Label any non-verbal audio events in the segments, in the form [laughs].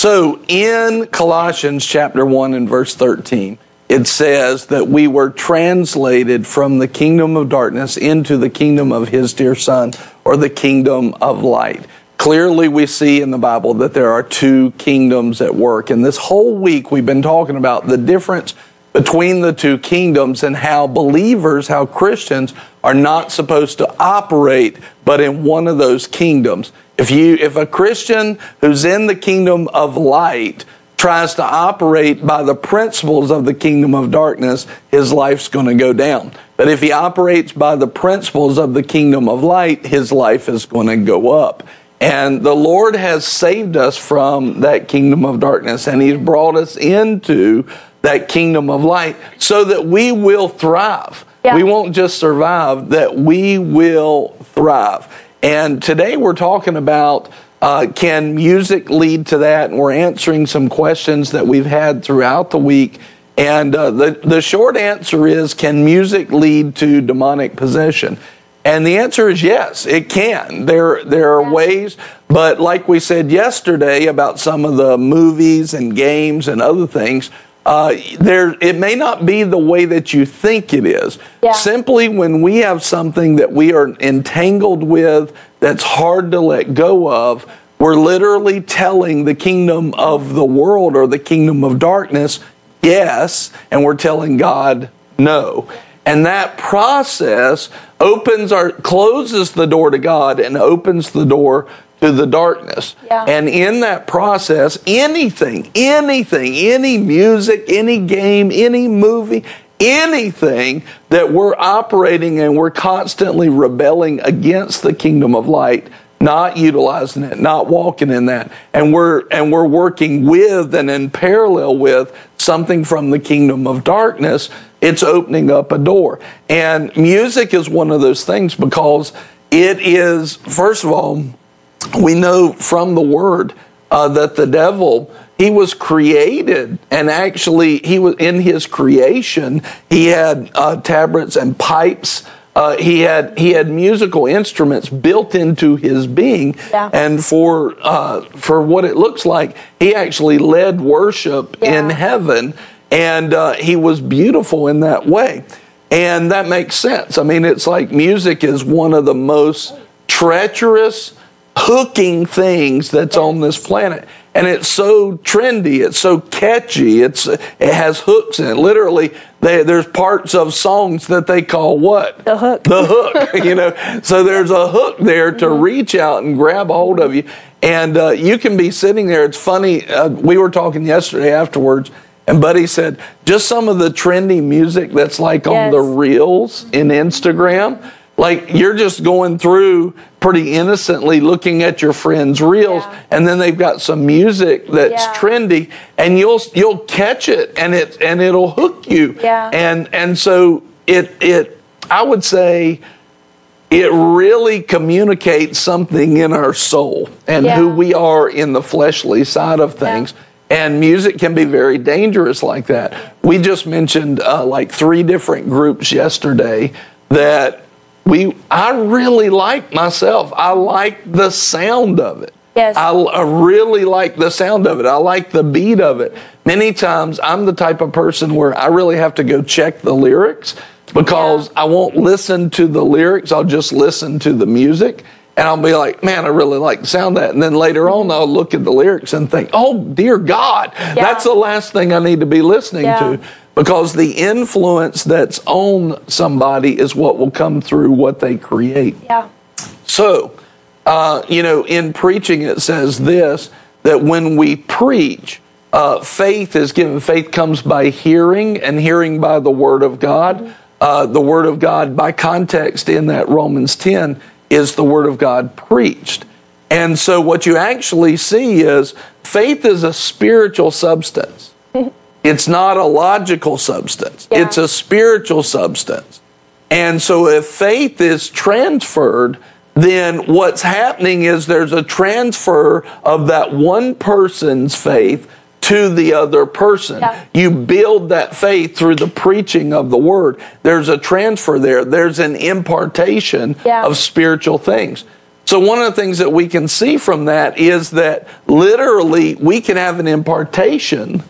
So in Colossians chapter 1 and verse 13, it says that we were translated from the kingdom of darkness into the kingdom of his dear son or the kingdom of light. Clearly, we see in the Bible that there are two kingdoms at work. And this whole week, we've been talking about the difference between the two kingdoms and how believers, how Christians are not supposed to operate but in one of those kingdoms. If you if a Christian who's in the kingdom of light tries to operate by the principles of the kingdom of darkness, his life's going to go down. But if he operates by the principles of the kingdom of light, his life is going to go up. And the Lord has saved us from that kingdom of darkness and he's brought us into that kingdom of light so that we will thrive. Yeah. We won't just survive, that we will thrive. And today we're talking about uh, can music lead to that? And we're answering some questions that we've had throughout the week. And uh, the, the short answer is can music lead to demonic possession? And the answer is yes, it can. There, there are ways, but like we said yesterday about some of the movies and games and other things, uh, there it may not be the way that you think it is. Yeah. Simply when we have something that we are entangled with that's hard to let go of, we're literally telling the kingdom of the world or the kingdom of darkness yes, and we're telling God no. And that process opens our closes the door to God and opens the door to the darkness. Yeah. And in that process, anything, anything, any music, any game, any movie, anything that we're operating and we're constantly rebelling against the kingdom of light not utilizing it not walking in that and we're and we're working with and in parallel with something from the kingdom of darkness it's opening up a door and music is one of those things because it is first of all we know from the word uh, that the devil he was created and actually he was in his creation he had uh, tabrets and pipes uh, he had he had musical instruments built into his being, yeah. and for uh, for what it looks like, he actually led worship yeah. in heaven, and uh, he was beautiful in that way, and that makes sense. I mean, it's like music is one of the most treacherous hooking things that's on this planet. And it's so trendy it's so catchy it's it has hooks in it. Literally they, there's parts of songs that they call what? The hook. The hook [laughs] you know? So there's a hook there to mm-hmm. reach out and grab a hold of you. And uh, you can be sitting there. It's funny uh, we were talking yesterday afterwards and buddy said just some of the trendy music that's like yes. on the reels in instagram like you're just going through pretty innocently looking at your friends' reels, yeah. and then they've got some music that's yeah. trendy, and you'll you'll catch it, and it and it'll hook you. Yeah. And and so it it I would say it really communicates something in our soul and yeah. who we are in the fleshly side of things. And music can be very dangerous like that. We just mentioned uh, like three different groups yesterday that we I really like myself. I like the sound of it. Yes. I, I, really like the sound of it. I like the beat of it. Many times I'm the type of person where I really have to go check the lyrics because yeah. I won't listen to the lyrics. I'll just listen to the music and I'll be like, man, I really like the sound of that. And then later on, mm-hmm. I'll look at the lyrics and think, oh, dear God, yeah. that's the last thing I need to be listening yeah. to because the influence that's on somebody is what will come through what they create. Yeah. So, uh, you know, in preaching, it says this that when we preach, uh, faith is given. Faith comes by hearing, and hearing by the Word of God. Mm-hmm. Uh, the Word of God, by context in that Romans 10, is the Word of God preached. And so, what you actually see is faith is a spiritual substance. It's not a logical substance, yeah. it's a spiritual substance. And so if faith is transferred, then what's happening is there's a transfer of that one person's faith to the other person. Yeah. You build that faith through the preaching of the word. There's a transfer there, there's an impartation yeah. of spiritual things. So one of the things that we can see from that is that literally we can have an impartation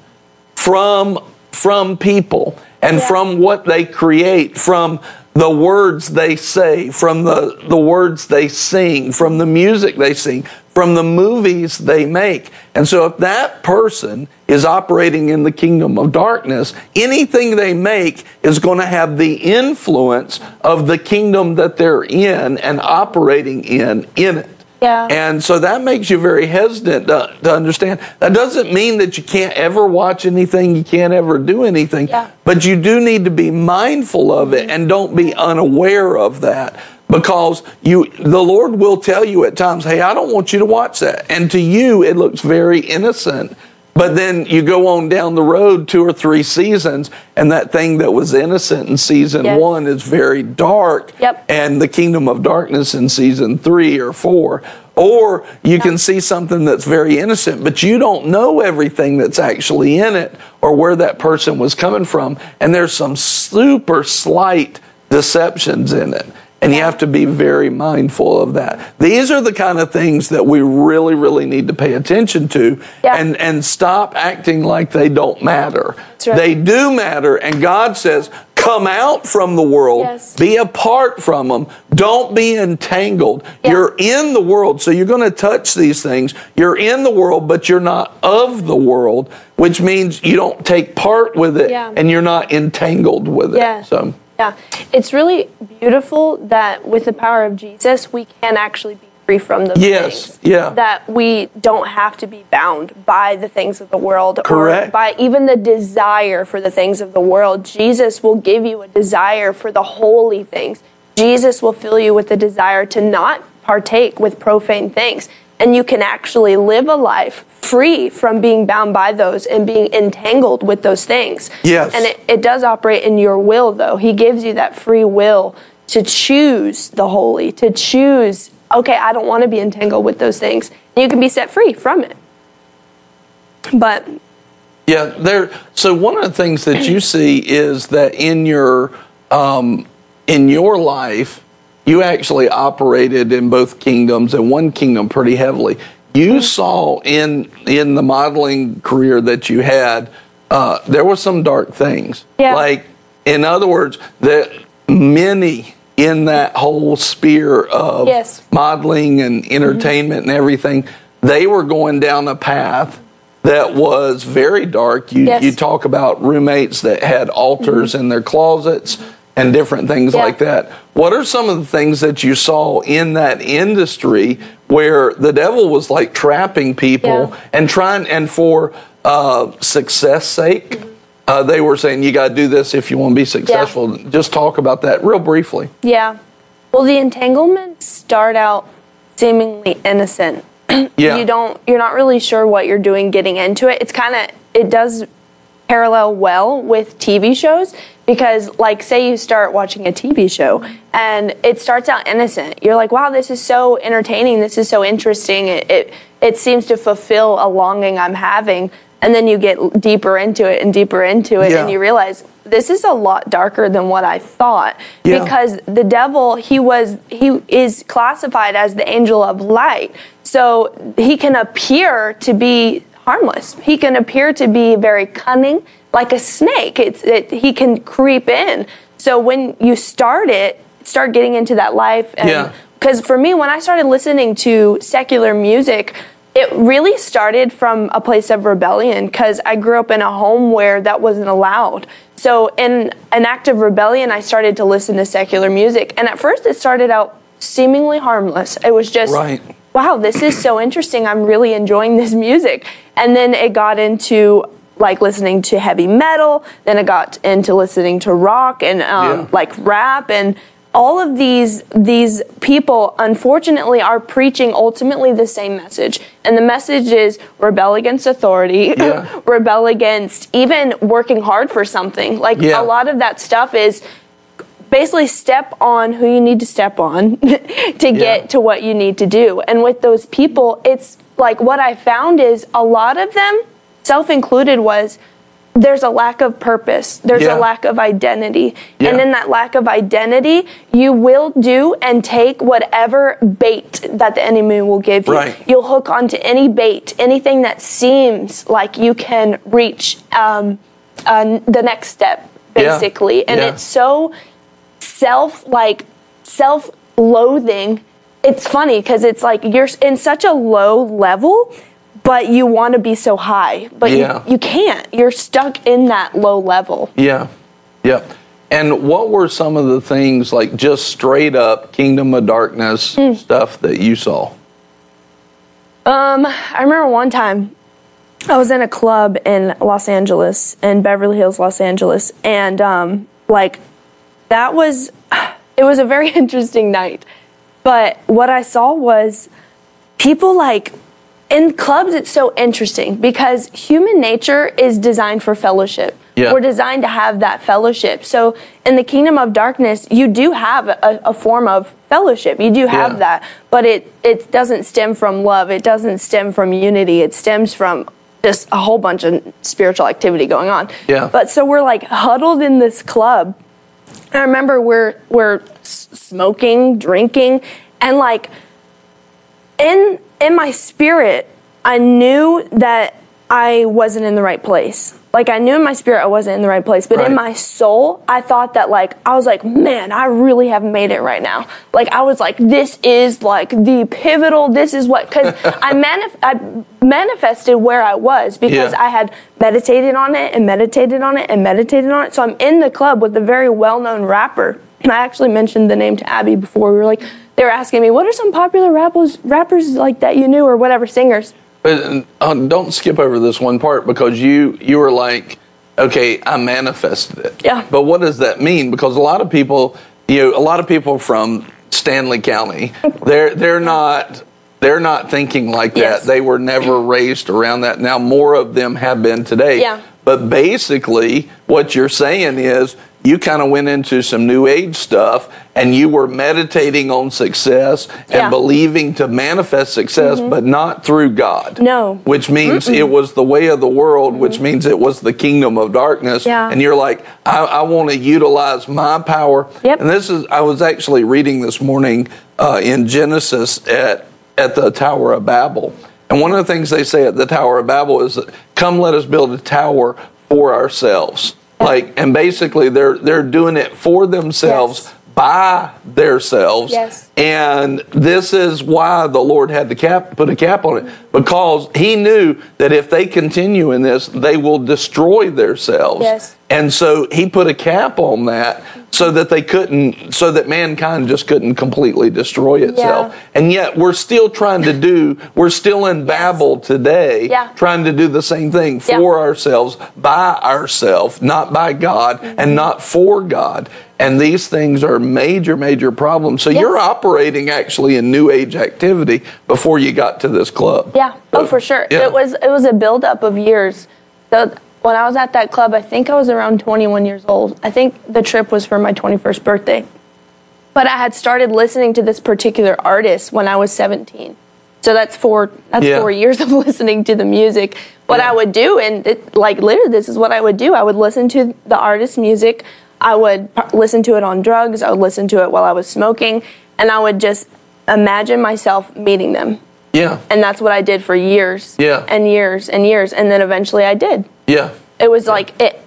from from people and Yeah. from what they create, from the words they say, from the, the words they sing, from the music they sing, from the movies they make. And so if that person is operating in the kingdom of darkness, anything they make is going to have the influence of the kingdom that they're in and operating in in it. Yeah. And so that makes you very hesitant to, to understand. That doesn't mean that you can't ever watch anything, you can't ever do anything, Yeah. but you do need to be mindful of it and don't be unaware of that because you the Lord will tell you at times, "Hey, I don't want you to watch that." And to you it looks very innocent. But then you go on down the road two or three seasons, and that thing that was innocent in season Yes. one is very dark. Yep. And the kingdom of darkness in season three or four. Or you can see something that's very innocent, but you don't know everything that's actually in it or where that person was coming from. And there's some super slight deceptions in it. And you have to be very mindful of that. These are the kind of things that we really, really need to pay attention to Yeah. and, and stop acting like they don't matter. right. They do matter. And God says, come out from the world, Yes. be apart from them, don't be entangled. Yeah. You're in the world, so you're going to touch these things. You're in the world, but you're not of the world, which means you don't take part with it Yeah. and you're not entangled with it. Yeah. So, Yeah, it's really beautiful that with the power of Jesus, we can actually be free from those Yes, things. yeah. That we don't have to be bound by the things of the world Correct. or by even the desire for the things of the world. Jesus will give you a desire for the holy things. Jesus will fill you with the desire to not partake with profane things. And you can actually live a life free from being bound by those and being entangled with those things. Yes. And it, it does operate in your will, though. He gives you that free will to choose the holy, to choose, okay, I don't want to be entangled with those things. And you can be set free from it. But yeah, there. So one of the things that you see is that in your um, in your life, you actually operated in both kingdoms and one kingdom pretty heavily. You saw in in the modeling career that you had, uh, there were some dark things. Yeah. Like, in other words, that many in that whole sphere of Yes. modeling and entertainment and everything, they were going down a path that was very dark. You Yes. you talk about roommates that had altars in their closets and different things Yeah. like that. What are some of the things that you saw in that industry where the devil was like trapping people Yeah. and trying and for uh, success sake? Uh, they were saying you got to do this if you want to be successful. Just talk about that real briefly. yeah. Well, the entanglements start out seemingly innocent. [clears throat] Yeah. You don't, you're not really sure what you're doing getting into it. It's kind of, it does parallel well with TV shows because like say you start watching a TV show and it starts out innocent. You're like, "Wow, this is so entertaining. This is so interesting. It it, it seems to fulfill a longing I'm having." And then you get deeper into it and deeper into it Yeah. and you realize this is a lot darker than what I thought Yeah. because the devil he was he is classified as the angel of light. So he can appear to be harmless. He can appear to be very cunning, like a snake. It's it, he can creep in. So when you start it, start getting into that life, and Yeah. because for me, when I started listening to secular music, it really started from a place of rebellion because I grew up in a home where that wasn't allowed. So in an act of rebellion, I started to listen to secular music, and at first it started out seemingly harmless. It was just Right. Wow, this is so interesting. I'm really enjoying this music. And then it got into like listening to heavy metal. Then it got into listening to rock and um, Yeah. like rap and all of these these people unfortunately are preaching ultimately the same message and the message is rebel against authority [laughs] Yeah. rebel against even working hard for something like Yeah. a lot of that stuff is basically step on who you need to step on [laughs] to get to what you need to do. And with those people, it's like what I found is a lot of them, self included, was there's a lack of purpose. There's Yeah. a lack of identity. Yeah. And in that lack of identity, you will do and take whatever bait that the enemy will give you. Right. You'll hook onto any bait, anything that seems like you can reach um, uh, the next step, Yeah. basically. And Yeah. it's so self like self loathing. It's funny because it's like you're in such a low level, but you want to be so high, but Yeah. you, you can't. You're stuck in that low level. Yeah. Yep. And what were some of the things like just straight up kingdom of darkness Hmm. stuff that you saw? Um, I remember one time I was in a club in Los Angeles, in Beverly Hills, Los Angeles, and um, like that was [sighs] it was a very [laughs] interesting night. But what I saw was people like in clubs it's so interesting because human nature is designed for fellowship. Yeah. We're designed to have that fellowship. So in the kingdom of darkness, you do have a, a form of fellowship. You do have Yeah. that, but it it doesn't stem from love. It doesn't stem from unity. It stems from just a whole bunch of spiritual activity going on. Yeah. But so we're like huddled in this club. I remember we're we're smoking, drinking, and like in in my spirit, I knew that I wasn't in the right place. Like I knew in my spirit I wasn't in the right place, but Right. in my soul, I thought that like I was like, man, I really have made it right now. Like I was like, this is like the pivotal. This is what because [laughs] I manif- I manifested where I was because Yeah. I had meditated on it and meditated on it and meditated on it. So I'm in the club with a very well known rapper. And I actually mentioned the name to Abby before. We were like, they were asking me, what are some popular rappers, rappers like that you knew or whatever, singers? But uh, don't skip over this one part because you you were like, okay, I manifested it. Yeah. But what does that mean? Because a lot of people, you know, a lot of people from Stanley County, [laughs] they're they're not they're not thinking like that. Yes. They were never raised around that. Now more of them have been today. Yeah. But basically, what you're saying is you kind of went into some new age stuff and you were meditating on success and Yeah. Mm-hmm. believing to manifest success, but not through God. No. Which means it was the way of the world, which means it was the kingdom of darkness. Yeah. And you're like, I, I want to utilize my power. Yep. And this is, I was actually reading this morning uh, in Genesis at, at the Tower of Babel. And one of the things they say at the Tower of Babel is, that, come let us build a tower for ourselves. Like, and basically they're, they're doing it for themselves Yes. by themselves. Yes. And this is why the Lord had to cap, put a cap on it because He knew that if they continue in this, they will destroy themselves. Yes. And so He put a cap on that so that they couldn't, so that mankind just couldn't completely destroy itself. Yeah. And yet we're still trying to do, we're still in Babel today, Yeah. trying to do the same thing Yeah. for ourselves, by ourselves, not by God Mm-hmm. and not for God. And these things are major, major problems. So you're operating actually in new age activity before you got to this club. Yeah. Oh, for sure. Yeah. It was it was a buildup of years. So when I was at that club, I think I was around 21 years old. I think the trip was for my 21st birthday. But I had started listening to this particular artist when I was 17. So that's four that's Yeah. four years of [laughs] listening to the music. What Yeah. I would do, and it, like literally, this is what I would do. I would listen to the artist's music. I would p- listen to it on drugs. I would listen to it while I was smoking, and I would just imagine myself meeting them Yeah. and that's what I did for years Yeah. and years and years and then eventually I did. Yeah. It was like it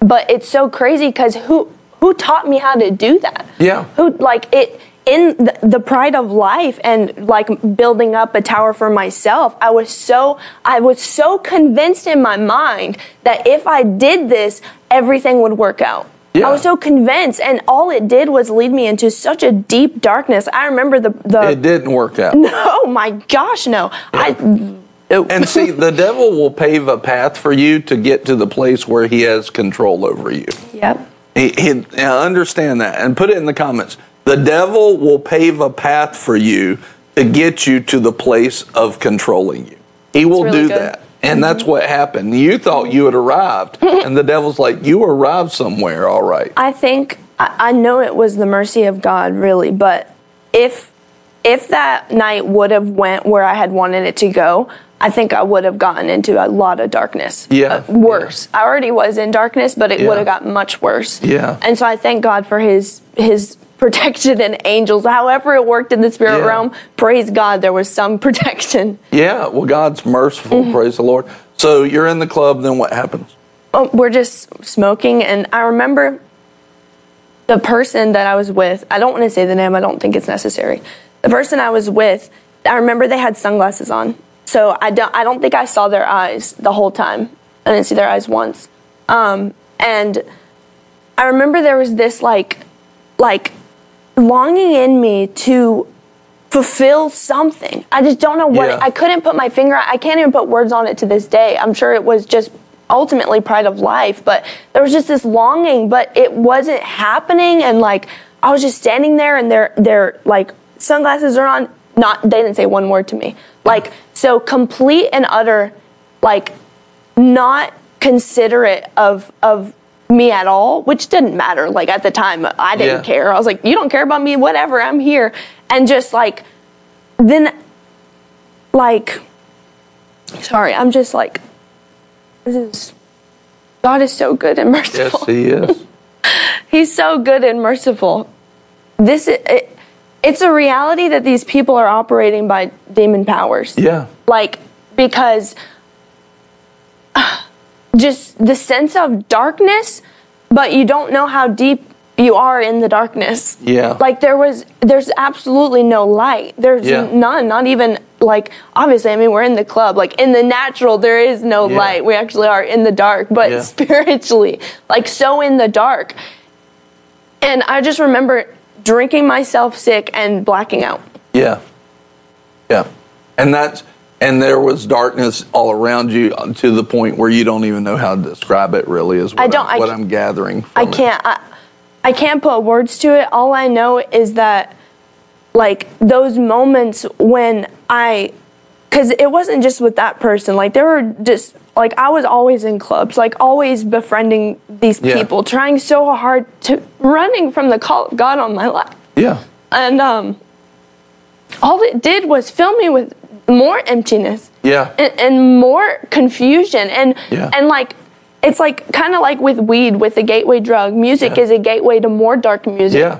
but it's so crazy cuz who who taught me how to do that? Yeah. Who like it in the, the pride of life and like building up a tower for myself, I was so I was so convinced in my mind that if I did this, everything would work out. Yeah. I was so convinced, and all it did was lead me into such a deep darkness. I remember the the It didn't work out. [laughs] No, my gosh, no. I no. [laughs] And see, the devil will pave a path for you to get to the place where he has control over you. Yep. He, he, now understand that and put it in the comments. The devil will pave a path for you to get you to the place of controlling you. He will really do good. that. And that's what happened. You thought you had arrived, [laughs] and the devil's like, You arrived somewhere, all right. I think I, know it was the mercy of God, really, but if if that night would have went where I had wanted it to go, I think I would have gotten into a lot of darkness. Yeah, Uh, worse. I already was in darkness, but it Yeah. would have gotten much worse. Yeah. And so I thank God for his his protection and angels. However it worked in the spirit Yeah. realm, praise God there was some protection. Yeah, well, God's merciful. Mm-hmm. Praise the Lord. So you're in the club, then what happens? Oh, we're just smoking and I remember the person that I was with, I don't want to say the name, I don't think it's necessary. The person I was with, I remember they had sunglasses on. So I don't I don't think I saw their eyes the whole time. I didn't see their eyes once. Um, and I remember there was this like like longing in me to fulfill something. I just don't know what Yeah. I couldn't put my finger I can't even put words on it to this day. I'm sure it was just ultimately pride of life, but there was just this longing, but it wasn't happening and like I was just standing there and their their like sunglasses are on not they didn't say one word to me. Like so complete and utter like not considerate of of me at all, which didn't matter. Like at the time, I didn't Yeah. care. I was like, "You don't care about me, whatever. I'm here." And just like, then, like, sorry, I'm just like, this is God is so good and merciful. Yes, He is. [laughs] He's so good and merciful. This is, it, it's a reality that these people are operating by demon powers. Yeah. Like because [sighs] just the sense of darkness, but you don't know how deep you are in the darkness. Yeah. Like there was there's absolutely no light. There's Yeah. none, not even like obviously I mean we're in the club. Like in the natural there is no Yeah. light. We actually are in the dark, but Yeah. spiritually like so in the dark. And I just remember drinking myself sick and blacking out. Yeah. Yeah. And that's and there was darkness all around you to the point where you don't even know how to describe it really is what, I don't- I'm, I what I'm gathering from I can't. I, I can't put words to it. All I know is that, like those moments when I, because it wasn't just with that person. Like there were just like I was always in clubs, like always befriending these Yeah. people, trying so hard to running from the call of God on my life, Yeah. and um, all it did was fill me with more emptiness Yeah. and, and more confusion and Yeah. and like it's like kind of like with weed with the gateway drug music Yeah. is a gateway to more dark music Yeah.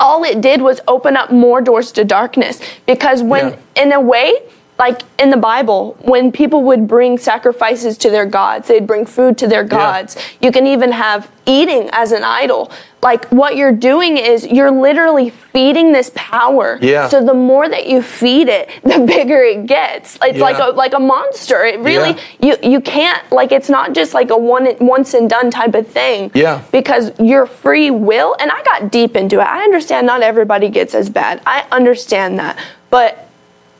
all it did was open up more doors to darkness because when Yeah. in a way like in the bible when people would bring sacrifices to their gods they'd bring food to their gods. You can even have eating as an idol. Like what you're doing is you're literally feeding this power. Yeah. so the more that you feed it the [laughs] bigger it gets. It's like a like a monster. It really Yeah. you you can't like it's not just like a one once and done type of thing. Yeah. because your free will and i got deep into it. I understand not everybody gets as bad. I understand that. But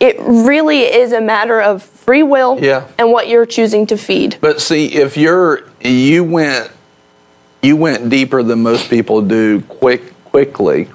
it really is a matter of free will Yeah. and what you're choosing to feed But see, if you're you went you went deeper than most people do quick quickly.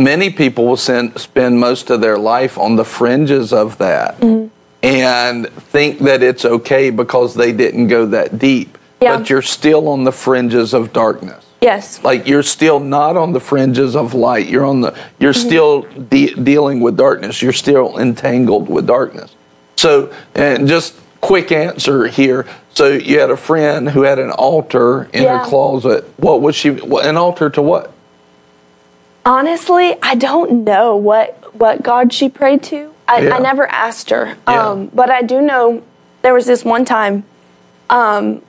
Many people will send, spend most of their life on the fringes of that Mm-hmm. and think that it's okay because they didn't go that deep. Yeah. But you're still on the fringes of darkness. Yes Like you're still not on the fringes of light. You're on the. You're Mm-hmm. still de- dealing with darkness. You're still entangled with darkness. So, and just quick answer here. So you had a friend who had an altar in Yeah. her closet. What was she? An altar to what? honestly i don't know what what god she prayed to i, Yeah. I never asked her Yeah. um, but i do know there was this one time um,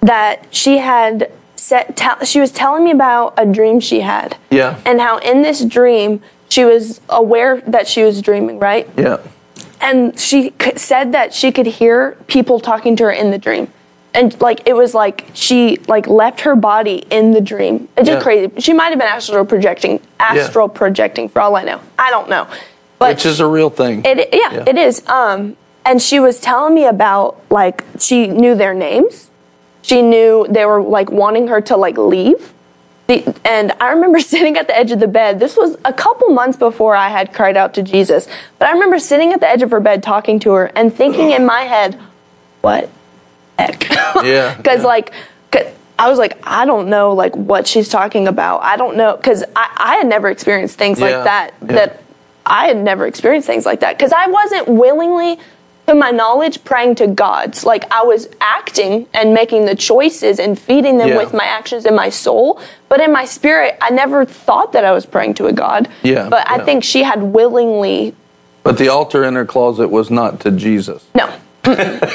that she had set tell she was telling me about a dream she had Yeah. and how in this dream she was aware that she was dreaming right Yeah. and she said that she could hear people talking to her in the dream and like it was like she like left her body in the dream it's just Yeah. crazy she might have been astral projecting astral projecting for all i know i don't know but Which is a real thing. it yeah, Yeah. it is um and she was telling me about like she knew their names she knew they were like wanting her to like leave and I remember [laughs] sitting at the edge of the bed. This was a couple months before I had cried out to Jesus. But I remember sitting at the edge of her bed talking to her and thinking in my head, what heck? Yeah, Because, [laughs] yeah. like, 'cause I was like, I don't know, like, what she's talking about. I don't know. Because I, I had never experienced things Yeah, like that. yeah. That I had never experienced things like that. Because I wasn't willingly to my knowledge, praying to gods. Like I was acting and making the choices and feeding them Yeah. with my actions in my soul. But in my spirit, I never thought that I was praying to a God. Yeah, But I yeah. think she had willingly, But the altar in her closet was not to Jesus. no. [laughs]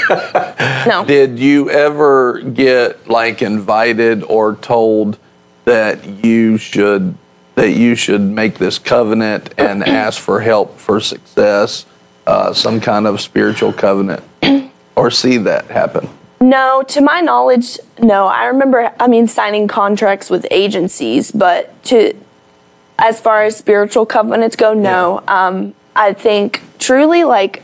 No. Did you ever get like invited or told that you should that you should make this covenant and ask for help for success, uh, some kind of spiritual covenant, [clears throat] or see that happen? No, to my knowledge, no. I remember, I mean, signing contracts with agencies, but to, as far as spiritual covenants go, no. Um, I think truly, like,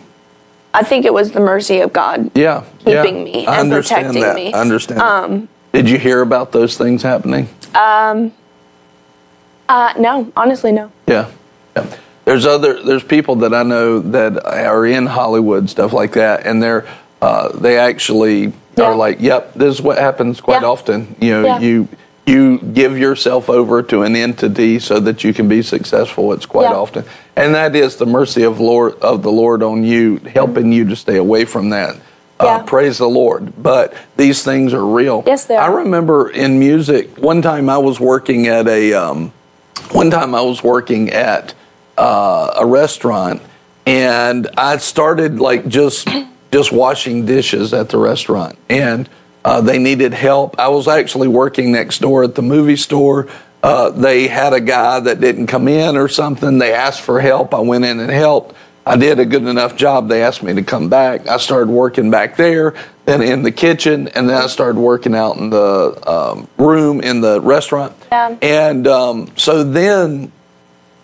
I think it was the mercy of God. Yeah, Keeping yeah. me and protecting that. me. I understand. that. Did you hear about those things happening? Uh, no, honestly, no. Yeah. yeah. There's other there's people that I know that are in Hollywood stuff like that, and they're uh, they actually Yeah. are like, "Yep, this is what happens quite Yeah. often." You know, Yeah. you you give yourself over to an entity so that you can be successful. It's quite often, and that is the mercy of Lord of the Lord on you, helping you to stay away from that. Uh, praise the Lord. But these things are real. Yes, they I remember in music, one time I was working at a, um, one time I was working at uh, a restaurant, and I started like just [clears throat] just washing dishes at the restaurant, and uh, they needed help. I was actually working next door at the movie store. Uh, they had a guy that didn't come in or something. They asked for help. I went in and helped. I did a good enough job. They asked me to come back. I started working back there, then in the kitchen, and then I started working out in the um, room in the restaurant. Yeah. And um, so then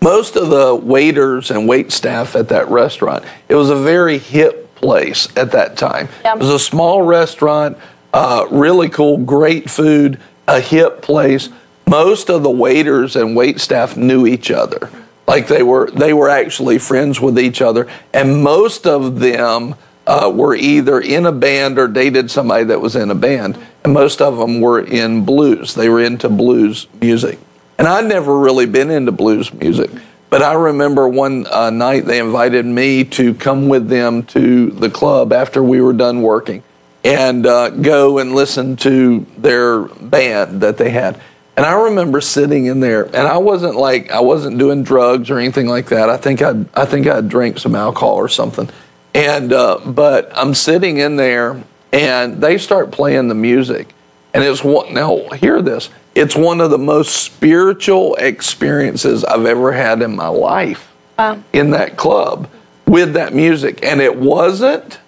most of the waiters and wait staff at that restaurant, it was a very hip place at that time. It was a small restaurant, uh, really cool, great food, a hip place. Most of the waiters and wait staff knew each other. Like they were, they were actually friends with each other, and most of them uh, were either in a band or dated somebody that was in a band, and most of them were in blues. They were into blues music. And I'd never really been into blues music. But I remember one uh, night they invited me to come with them to the club after we were done working and uh, go and listen to their band that they had. And I remember sitting in there, and I wasn't like I wasn't doing drugs or anything like that. I think I I think I'd drank some alcohol or something. And uh, but I'm sitting in there, and they start playing the music, and it's one. Now hear this. It's one of the most spiritual experiences I've ever had in my life Wow. in that club with that music, and it wasn't.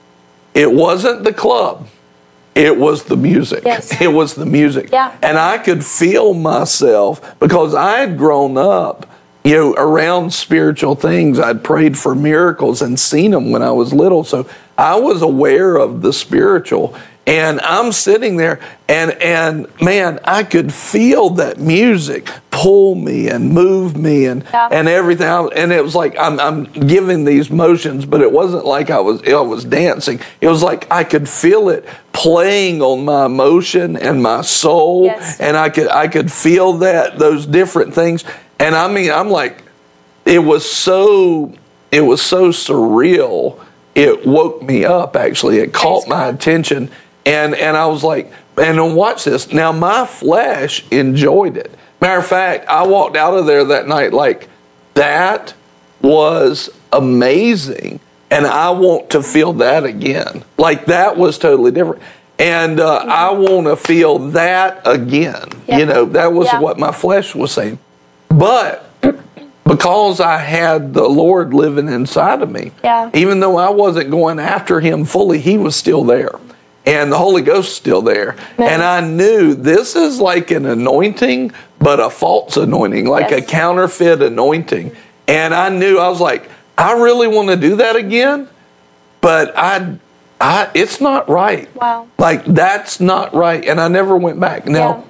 It wasn't the club. It was the music. Yes. [laughs] It was the music. Yeah. And I could feel myself because I had grown up, you know, around spiritual things. I'd prayed for miracles and seen them when I was little. So I was aware of the spiritual. And I'm sitting there and and man, I could feel that music pull me and move me and Yeah. and everything. And it was like I'm I'm giving these motions, but it wasn't like I was I was dancing. It was like I could feel it playing on my emotion and my soul Yes. and I could I could feel that those different things. And I mean, I'm like, it was so it was so surreal. It woke me up. Actually, it caught my attention, and and I was like, and watch this. Now my flesh enjoyed it. Matter of fact, I walked out of there that night like that was amazing, and I want to feel that again. Like that was totally different. And uh, I want to feel that again. Yeah. You know, that was Yeah. what my flesh was saying. But because I had the Lord living inside of me, Yeah. even though I wasn't going after Him fully, He was still there. And the Holy Ghost still there. And I knew this is like an anointing, but a false anointing, like a counterfeit anointing. And I knew, I was like, I really want to do that again, but I, I, it's not right. Wow. Like that's not right. And I never went back. Now,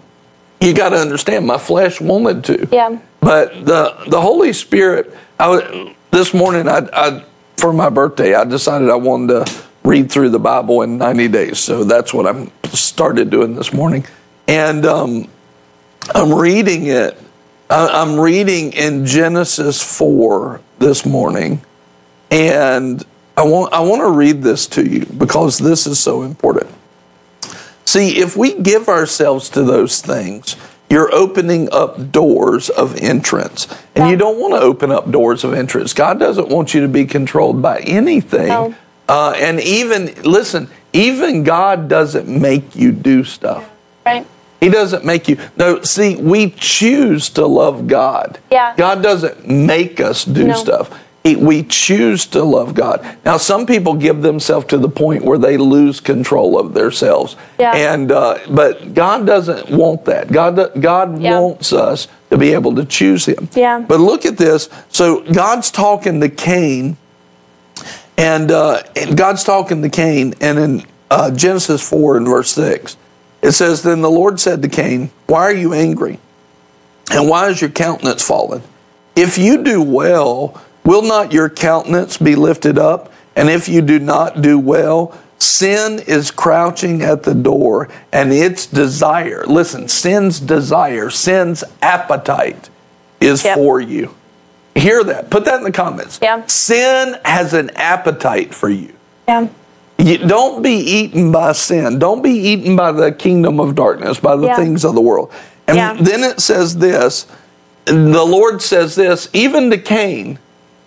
you got to understand, my flesh wanted to. Yeah. But the the Holy Spirit, I was, this morning, I, I for my birthday, I decided I wanted to read through the Bible in 90 days. So that's what I'm started doing this morning, and um, I'm reading it. I'm reading in Genesis 4 this morning, and I want I want to read this to you because this is so important. See, if we give ourselves to those things, you're opening up doors of entrance. And you don't want to open up doors of entrance. God doesn't want you to be controlled by anything. No. Uh, and even, listen, even God doesn't make you do stuff. Right. He doesn't make you. No, see, we choose to love God. Yeah. God doesn't make us do No. stuff. He, we choose to love God. Now, some people give themselves to the point where they lose control of themselves. Yeah. And uh, but God doesn't want that. God God Yeah. wants us to be able to choose Him. Yeah. But look at this. So God's talking to Cain, and, uh, and God's talking to Cain, and in uh, Genesis 4 and verse 6, it says, Then the Lord said to Cain, Why are you angry? And why is your countenance fallen? If you do well, will not your countenance be lifted up? And if you do not do well, sin is crouching at the door, and its desire, listen, sin's desire, sin's appetite is Yep. for you. Hear that. Put that in the comments. Yeah. Sin has an appetite for you. Yeah. You don't be eaten by sin. Don't be eaten by the kingdom of darkness, by the Yeah. things of the world. And Yeah. then it says this the Lord says this, even to Cain,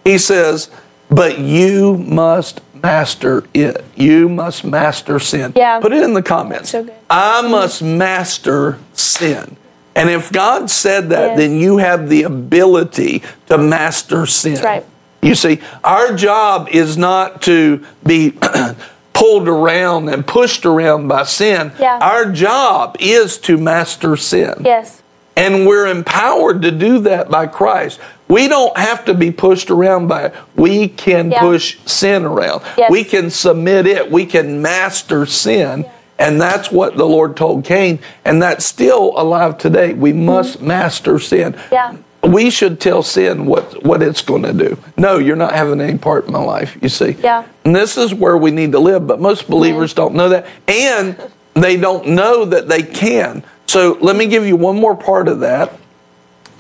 he says, But you must master it. You must master sin. Yeah. Put it in the comments. So good. I must master sin. And if God said that, Yes. then you have the ability to master sin. That's right. You see, our job is not to be [clears throat] pulled around and pushed around by sin. Yeah. Our job is to master sin. Yes. And we're empowered to do that by Christ. We don't have to be pushed around by it. We can Yeah. push sin around. Yes. We can submit it. We can master sin. And that's what the Lord told Cain. And that's still alive today. We must master sin. Mm-hmm. Yeah. We should tell sin what, what it's going to do. No, you're not having any part in my life, you see. Yeah. And this is where we need to live, but most believers don't know that. And they don't know that they can. So let me give you one more part of that.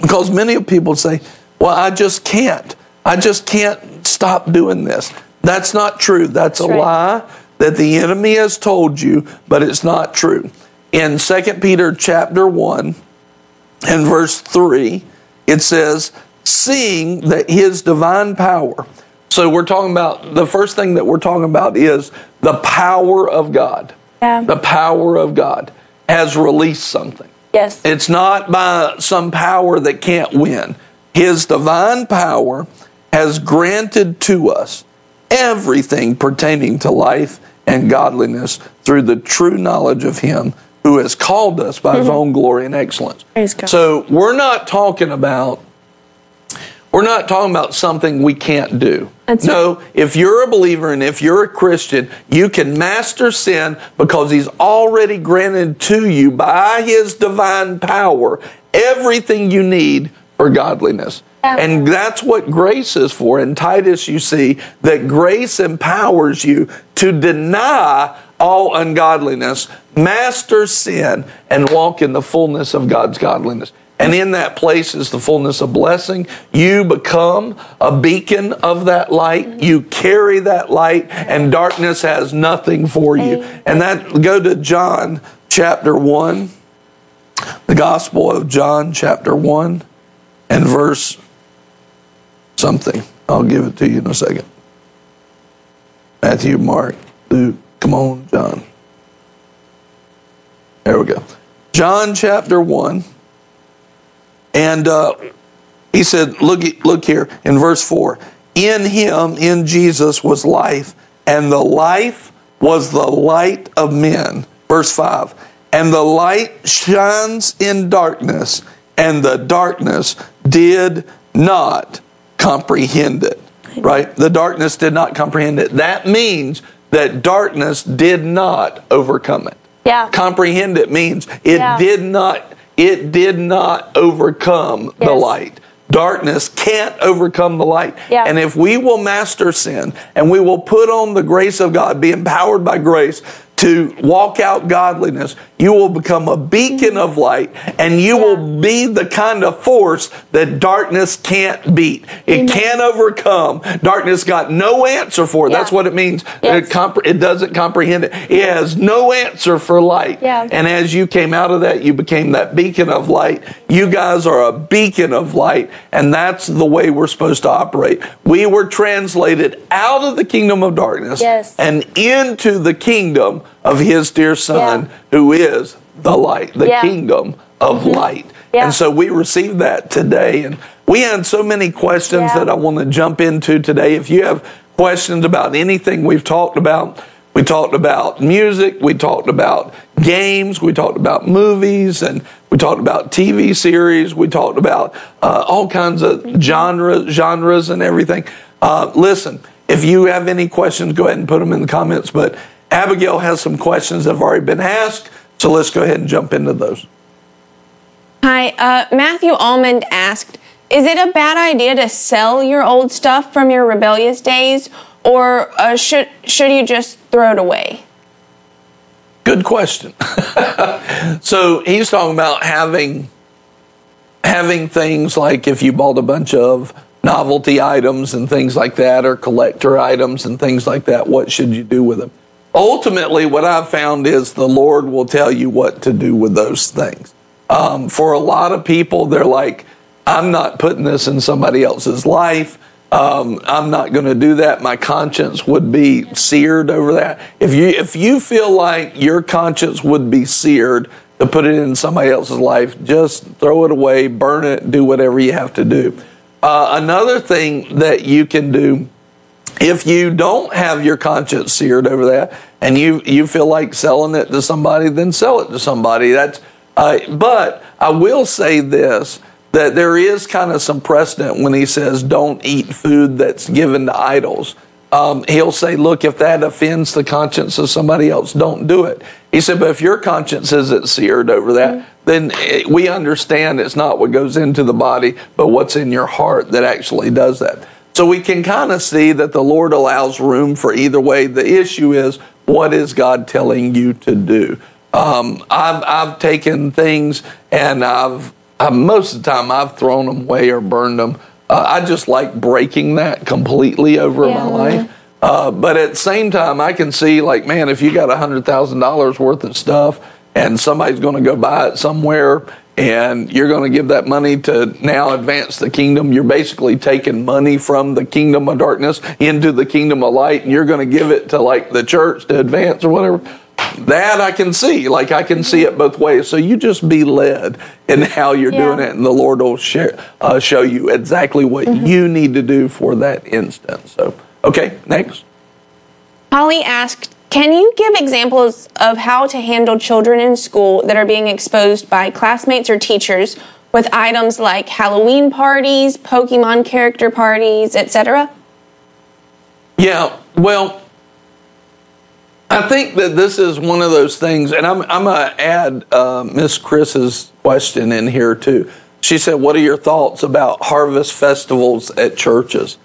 Because many of people say, well, I just can't. I just can't stop doing this. That's not true. That's, That's a right. lie that the enemy has told you, but it's not true. In 2 Peter chapter 1 and verse 3, it says, seeing that his divine power. So we're talking about the first thing that we're talking about is the power of God. Yeah. The power of God has released something. Yes. It's not by some power that can't win. His divine power has granted to us everything pertaining to life and godliness through the true knowledge of Him who has called us by His own glory and excellence. Mm-hmm. So we're not talking about we're not talking about something we can't do. That's no, if you're a believer and if you're a Christian, you can master sin because He's already granted to you by His divine power everything you need for godliness. And that's what grace is for. In Titus, you see that grace empowers you to deny all ungodliness, master sin, and walk in the fullness of God's godliness. And in that place is the fullness of blessing. You become a beacon of that light. Mm-hmm. You carry that light, and darkness has nothing for you. And that go to John chapter 1, the Gospel of John chapter 1, and verse something. I'll give it to you in a second. Matthew, Mark, Luke, come on, John. There we go. John chapter 1. And uh, he said, look, look here in verse 4 In him, in Jesus, was life, and the life was the light of men. Verse 5 And the light shines in darkness, and the darkness did not comprehend it. Right? The darkness did not comprehend it. That means that darkness did not overcome it. Yeah. Comprehend it means it Yeah. did not it did not overcome the light. Darkness can't overcome the light. Yeah. And if we will master sin and we will put on the grace of God, be empowered by grace to walk out godliness, you will become a beacon of light and you will be the kind of force that darkness can't beat. It Amen. can't overcome. Darkness got no answer for it. Yeah. That's what it means. Yes. It, it doesn't comprehend it. It has no answer for light. Yeah. And as you came out of that, you became that beacon of light. You guys are a beacon of light, and that's the way we're supposed to operate. We were translated out of the kingdom of darkness Yes. and into the kingdom of his dear son, Yeah. who is the light, the Yeah. Mm-hmm. kingdom of light. Yeah. And so we received that today. And we had so many questions that I want to jump into today. If you have questions about anything we've talked about, we talked about music, we talked about games, we talked about movies, and we talked about TV series, we talked about uh, all kinds of genres, genres and everything. Uh, listen, if you have any questions, go ahead and put them in the comments. But Abigail has some questions that have already been asked, so let's go ahead and jump into those. Hi, uh, Matthew Almond asked, is it a bad idea to sell your old stuff from your rebellious days, or uh, should should you just throw it away? Good question. [laughs] so he's talking about having having things like if you bought a bunch of novelty items and things like that, or collector items and things like that. What should you do with them? Ultimately, what I've found is the Lord will tell you what to do with those things. Um, for a lot of people, they're like, I'm not putting this in somebody else's life. Um, I'm not going to do that. My conscience would be seared over that. If you if you feel like your conscience would be seared to put it in somebody else's life, just throw it away, burn it, do whatever you have to do. Uh, another thing that you can do if you don't have your conscience seared over that and you you feel like selling it to somebody then sell it to somebody. That's uh, but i will say this that there is kind of some precedent when he says don't eat food that's given to idols. Um, he'll say look if that offends the conscience of somebody else don't do it. He said but if your conscience isn't seared over that then eh, we understand it's not what goes into the body but what's in your heart that actually does that so we can kind of see that the Lord allows room for either way. The issue is what is God telling you to do? Um, I've I've taken things and I've I, most of the time I've thrown them away or burned them. Uh, I just like breaking that completely over Yeah. my life. Uh, but at the same time, I can see like, man, if you got a hundred thousand dollars worth of stuff and somebody's going to go buy it somewhere and you're going to give that money to now advance the kingdom. You're basically taking money from the kingdom of darkness into the kingdom of light, and you're going to give it to like the church to advance or whatever. That I can see, like I can see it both ways. So you just be led in how you're Yeah. doing it, and the Lord will share, uh, show you exactly what you need to do for that instance. So, okay, next. Holly asked, can you give examples of how to handle children in school that are being exposed by classmates or teachers with items like Halloween parties, Pokemon character parties, etc.? Yeah, well, I think that this is one of those things, and I'm, I'm going to add uh, Miss Chris's question in here too. She said, What are your thoughts about harvest festivals at churches?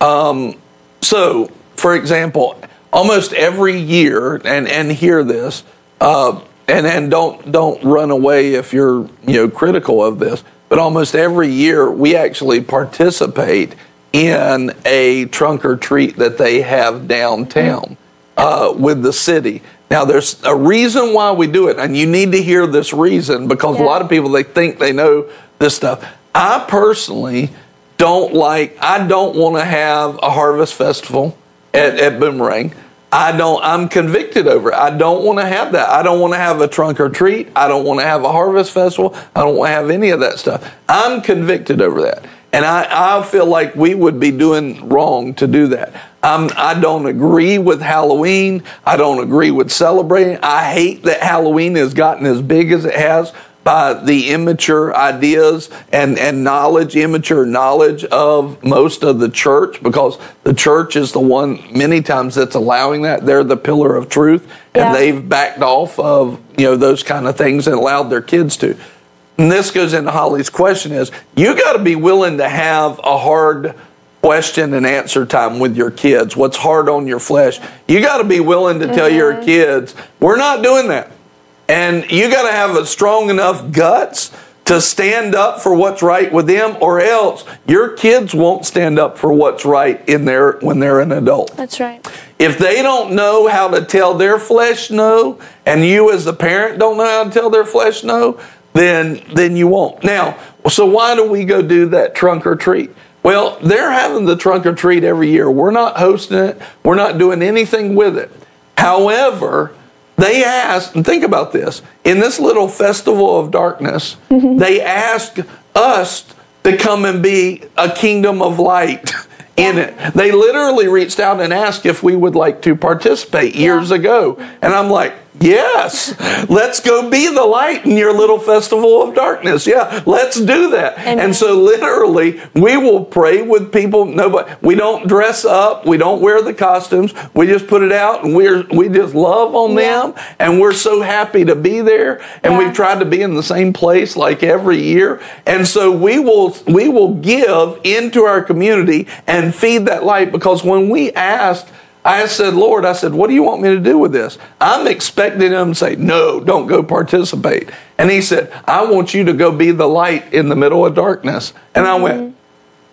Um, so, for example, almost every year, and, and hear this, uh, and, and don't, don't run away if you're you know, critical of this, but almost every year we actually participate in a trunk or treat that they have downtown uh, with the city. Now, there's a reason why we do it, and you need to hear this reason because a lot of people they think they know this stuff. I personally don't like. I don't want to have a harvest festival at, at Boomerang. I don't. I'm convicted over it. I don't want to have that. I don't want to have a trunk or treat. I don't want to have a harvest festival. I don't want to have any of that stuff. I'm convicted over that. And I, I feel like we would be doing wrong to do that. I'm, I don't agree with Halloween. I don't agree with celebrating. I hate that Halloween has gotten as big as it has by the immature ideas and, and knowledge, immature knowledge of most of the church, because the church is the one many times that's allowing that. They're the pillar of truth, and Yeah. they've backed off of you know those kind of things and allowed their kids to. And this goes into Holly's question: is you got to be willing to have a hard question and answer time with your kids. What's hard on your flesh? You got to be willing to tell your mm-hmm. kids, we're not doing that. And you got to have a strong enough guts to stand up for what's right with them or else your kids won't stand up for what's right in their when they're an adult. That's right. If they don't know how to tell their flesh no and you as the parent don't know how to tell their flesh no, then then you won't. Now, so why do we go do that trunk or treat? Well, they're having the trunk or treat every year. We're not hosting it. We're not doing anything with it. However, they asked, and think about this in this little festival of darkness, mm-hmm. they asked us to come and be a kingdom of light [laughs] in it. They literally reached out and asked if we would like to participate years ago. And I'm like, Yes, let's go be the light in your little festival of darkness. Yeah, let's do that. Amen. And so, literally, we will pray with people. Nobody, we don't dress up, we don't wear the costumes. We just put it out, and we're we just love on Yeah. them, and we're so happy to be there. And Yeah. we've tried to be in the same place like every year. And so we will we will give into our community and feed that light because when we asked. I said, Lord, I said, what do you want me to do with this? I'm expecting him to say, no, don't go participate. And he said, I want you to go be the light in the middle of darkness. And I went,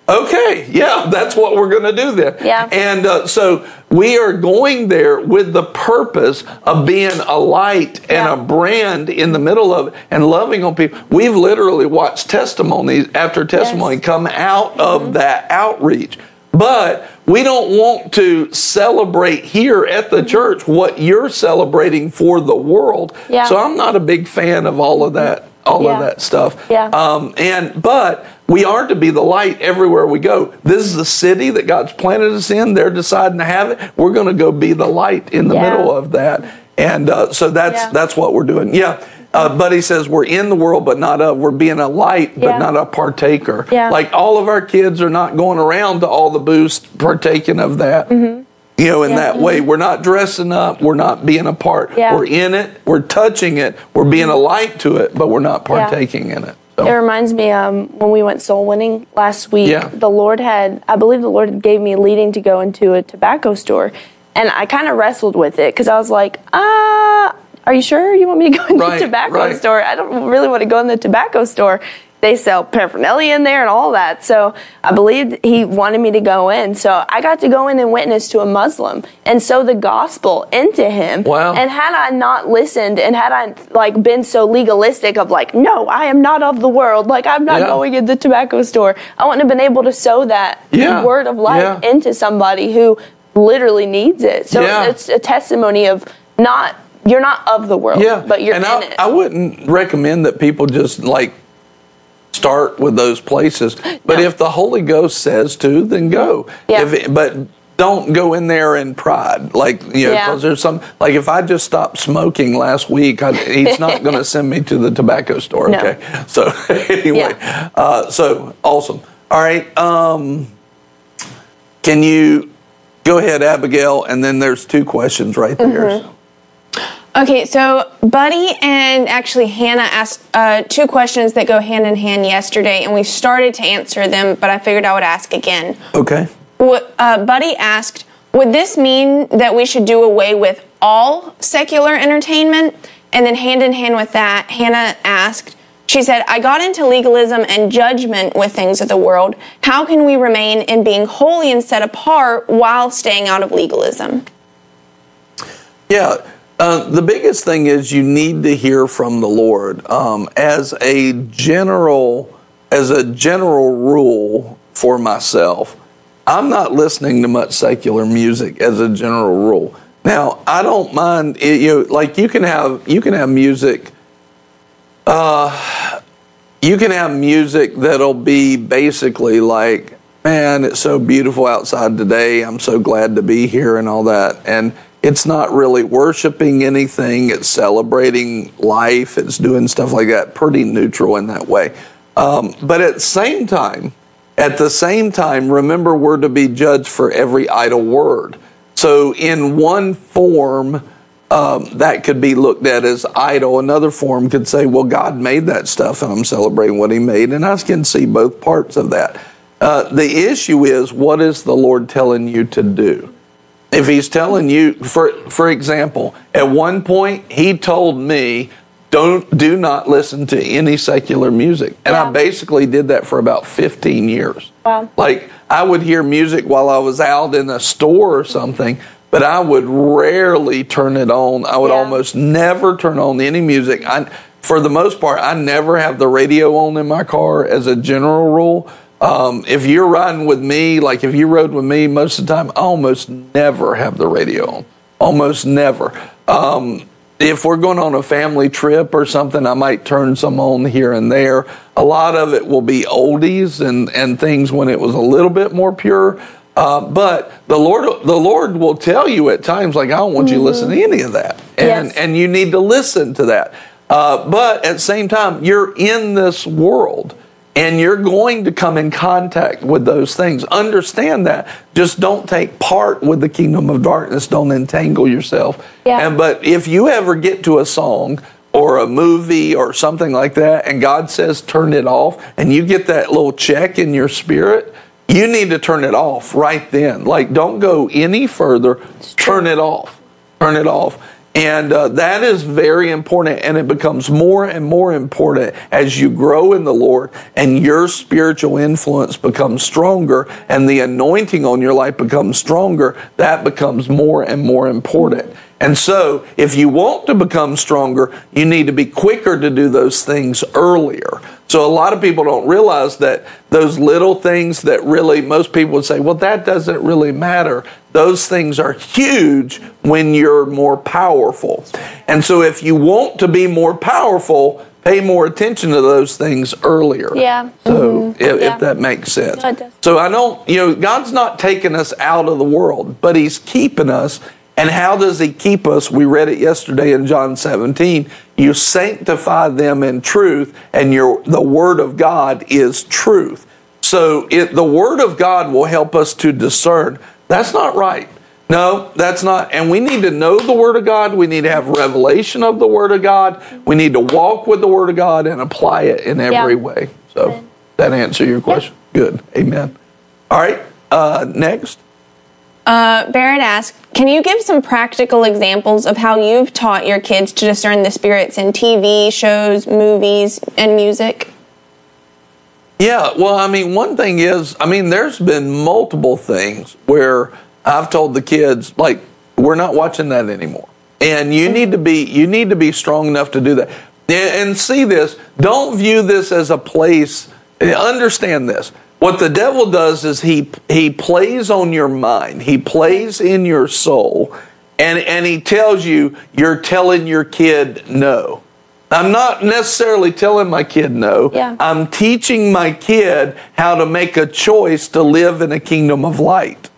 okay, yeah, that's what we're going to do then. Yeah. And uh, so we are going there with the purpose of being a light and Yeah. a brand in the middle of it and loving on people. We've literally watched testimonies after testimony Yes. come out of that outreach. But we don't want to celebrate here at the church what you're celebrating for the world. Yeah. So I'm not a big fan of all of that, all Yeah. of that stuff. Yeah. Um, and but we are to be the light everywhere we go. This is the city that God's planted us in. They're deciding to have it. We're going to go be the light in the Yeah. middle of that. And uh, so that's Yeah. that's what we're doing. Yeah. Uh, Buddy says we're in the world, but not of. We're being a light, but Yeah. not a partaker. Yeah. Like all of our kids are not going around to all the booths partaking of that. Mm-hmm. You know, in that way, we're not dressing up. We're not being a part. Yeah. We're in it. We're touching it. We're being a light to it, but we're not Yeah. partaking in it. So. It reminds me um, when we went soul winning last week. Yeah. The Lord had, I believe, the Lord gave me a leading to go into a tobacco store, and I kind of wrestled with it because I was like, ah, are you sure you want me to go in Right, the tobacco right. store? I don't really want to go in the tobacco store. They sell paraphernalia in there and all that. So I believed he wanted me to go in. So I got to go in and witness to a Muslim and sow the gospel into him. Wow. And had I not listened and had I like been so legalistic of like, no, I am not of the world, like I'm not Yeah. going in the tobacco store, I wouldn't have been able to sow that Yeah. word of life Yeah. into somebody who literally needs it. So it's a testimony of not you're not of the world, Yeah, but you're and in I, it. I wouldn't recommend that people just like start with those places. But No. if the Holy Ghost says to, then go. Yeah. It, but don't go in there in pride, like you know, Yeah. because there's some like if I just stopped smoking last week, I, he's not going [laughs] to send me to the tobacco store. No. Okay, [laughs] so anyway, uh, so awesome. All right, um, can you go ahead, Abigail? And then there's two questions right there. Mm-hmm. So. Okay, so Buddy and actually Hannah asked uh, two questions that go hand in hand yesterday, and we started to answer them, but I figured I would ask again. Okay. What, uh, Buddy asked, would this mean that we should do away with all secular entertainment? And then, hand in hand with that, Hannah asked, she said, I got into legalism and judgment with things of the world. How can we remain in being holy and set apart while staying out of legalism? Yeah. Uh, the biggest thing is you need to hear from the Lord. Um, as a general, as a general rule for myself, I'm not listening to much secular music as a general rule. Now, I don't mind. It, you know, like you can have you can have music. Uh, you can have music that'll be basically like, man, it's so beautiful outside today. I'm so glad to be here and all that. And it's not really worshiping anything, it's celebrating life, it's doing stuff like that, pretty neutral in that way. Um, but at the same time, at the same time, remember we're to be judged for every idle word. So, in one form, um, that could be looked at as idle. Another form could say, well, God made that stuff and I'm celebrating what He made. And I can see both parts of that. Uh, the issue is, what is the Lord telling you to do? If He's telling you, for for example, at one point He told me, "Don't do not listen to any secular music," and I basically did that for about fifteen years. Wow. Like I would hear music while I was out in a store or something, but I would rarely turn it on. I would Yeah. almost never turn on any music. I, for the most part, I never have the radio on in my car as a general rule. Um, if you're riding with me, like if you rode with me most of the time, I almost never have the radio on. Almost never. Um, if we're going on a family trip or something, I might turn some on here and there. A lot of it will be oldies and, and things when it was a little bit more pure. Uh, but the Lord, the Lord will tell you at times, like, I don't want you to listen to any of that, and Yes. and you need to listen to that. Uh, but at the same time, you're in this world, and you're going to come in contact with those things. Understand that. Just don't take part with the kingdom of darkness. Don't entangle yourself. Yeah. And but if you ever get to a song or a movie or something like that, and God says turn it off, and you get that little check in your spirit, you need to turn it off right then. Like, don't go any further. Turn it off. Turn it off. And uh, that is very important, and it becomes more and more important as you grow in the Lord and your spiritual influence becomes stronger and the anointing on your life becomes stronger. That becomes more and more important. And so, if you want to become stronger, you need to be quicker to do those things earlier. So, a lot of people don't realize that those little things that really most people would say, well, that doesn't really matter. Those things are huge when you're more powerful. And so, if you want to be more powerful, pay more attention to those things earlier. Yeah. So, mm-hmm. if, Yeah. if that makes sense. No. So, I don't, you know, God's not taking us out of the world, but He's keeping us. And how does He keep us? We read it yesterday in John 17. You sanctify them in truth, and your the Word of God is truth. So it, the Word of God will help us to discern. That's not right. No, that's not. And we need to know the Word of God. We need to have revelation of the Word of God. We need to walk with the Word of God and apply it in every Yeah. way. So that answer your question. Good. Amen. All right. Uh, next. Uh, Barrett asked, can you give some practical examples of how you've taught your kids to discern the spirits in TV, shows, movies, and music? Yeah, well, I mean, one thing is, I mean, there's been multiple things where I've told the kids, like, we're not watching that anymore, and you need to be, you need to be strong enough to do that, and, and see this. Don't view this as a place. Understand this. What the devil does is he he plays on your mind. He plays in your soul, and and he tells you you're telling your kid no. I'm not necessarily telling my kid no. Yeah. I'm teaching my kid how to make a choice to live in a kingdom of light.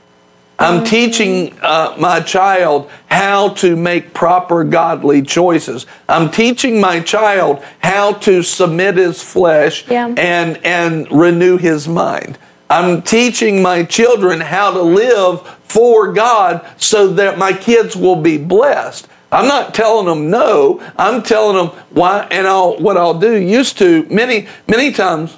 I'm teaching uh, my child how to make proper godly choices. I'm teaching my child how to submit his flesh Yeah. and and renew his mind. I'm teaching my children how to live for God so that my kids will be blessed. I'm not telling them no. I'm telling them why and I'll, what I'll do used to many many times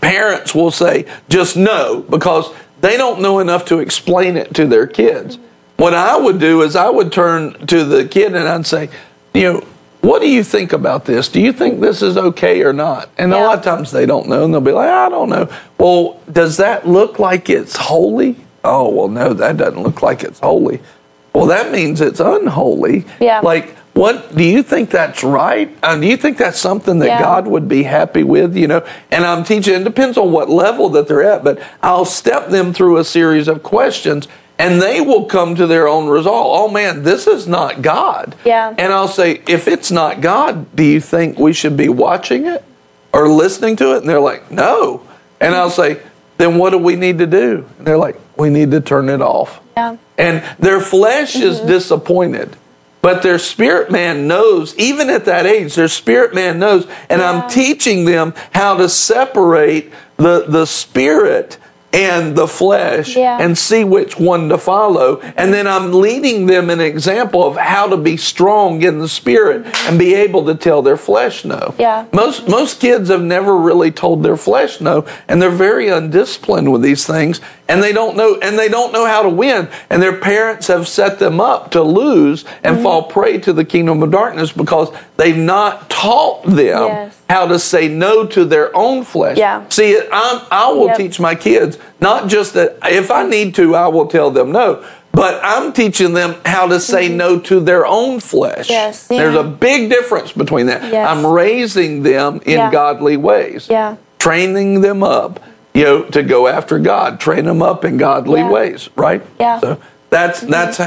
parents will say just no because they don't know enough to explain it to their kids. What I would do is I would turn to the kid and I'd say, you know, what do you think about this? Do you think this is okay or not? And a lot of times they don't know and they'll be like, I don't know. Well, does that look like it's holy? Oh, well, no, that doesn't look like it's holy. Well, that means it's unholy. Yeah. Like, what do you think that's right? Uh, do you think that's something that Yeah. God would be happy with? You know, and I'm teaching. It depends on what level that they're at, but I'll step them through a series of questions, and they will come to their own result. Oh man, this is not God. Yeah. And I'll say, if it's not God, do you think we should be watching it or listening to it? And they're like, no. And I'll say, then what do we need to do? And they're like, we need to turn it off. Yeah. And their flesh is mm-hmm. disappointed. But their spirit man knows, even at that age, their spirit man knows. And Yeah. I'm teaching them how to separate the, the spirit and the flesh Yeah. and see which one to follow. And then I'm leading them an example of how to be strong in the spirit and be able to tell their flesh no. Yeah. Most most kids have never really told their flesh no, and they're very undisciplined with these things, and they don't know and they don't know how to win. And their parents have set them up to lose and Mm-hmm. fall prey to the kingdom of darkness because they've not taught them Yes. How to say no to their own flesh. Yeah. See, I'm, I will Yep. teach my kids not just that if I need to, I will tell them no, but I'm teaching them how to say no to their own flesh. Mm-hmm. Yes. There's a big difference between that. Yes. I'm raising them in Yeah. godly ways. Yeah. Training them up, you know, to go after God. Train them up in godly Yeah. ways, right? Yeah. Mm-hmm. So that's that's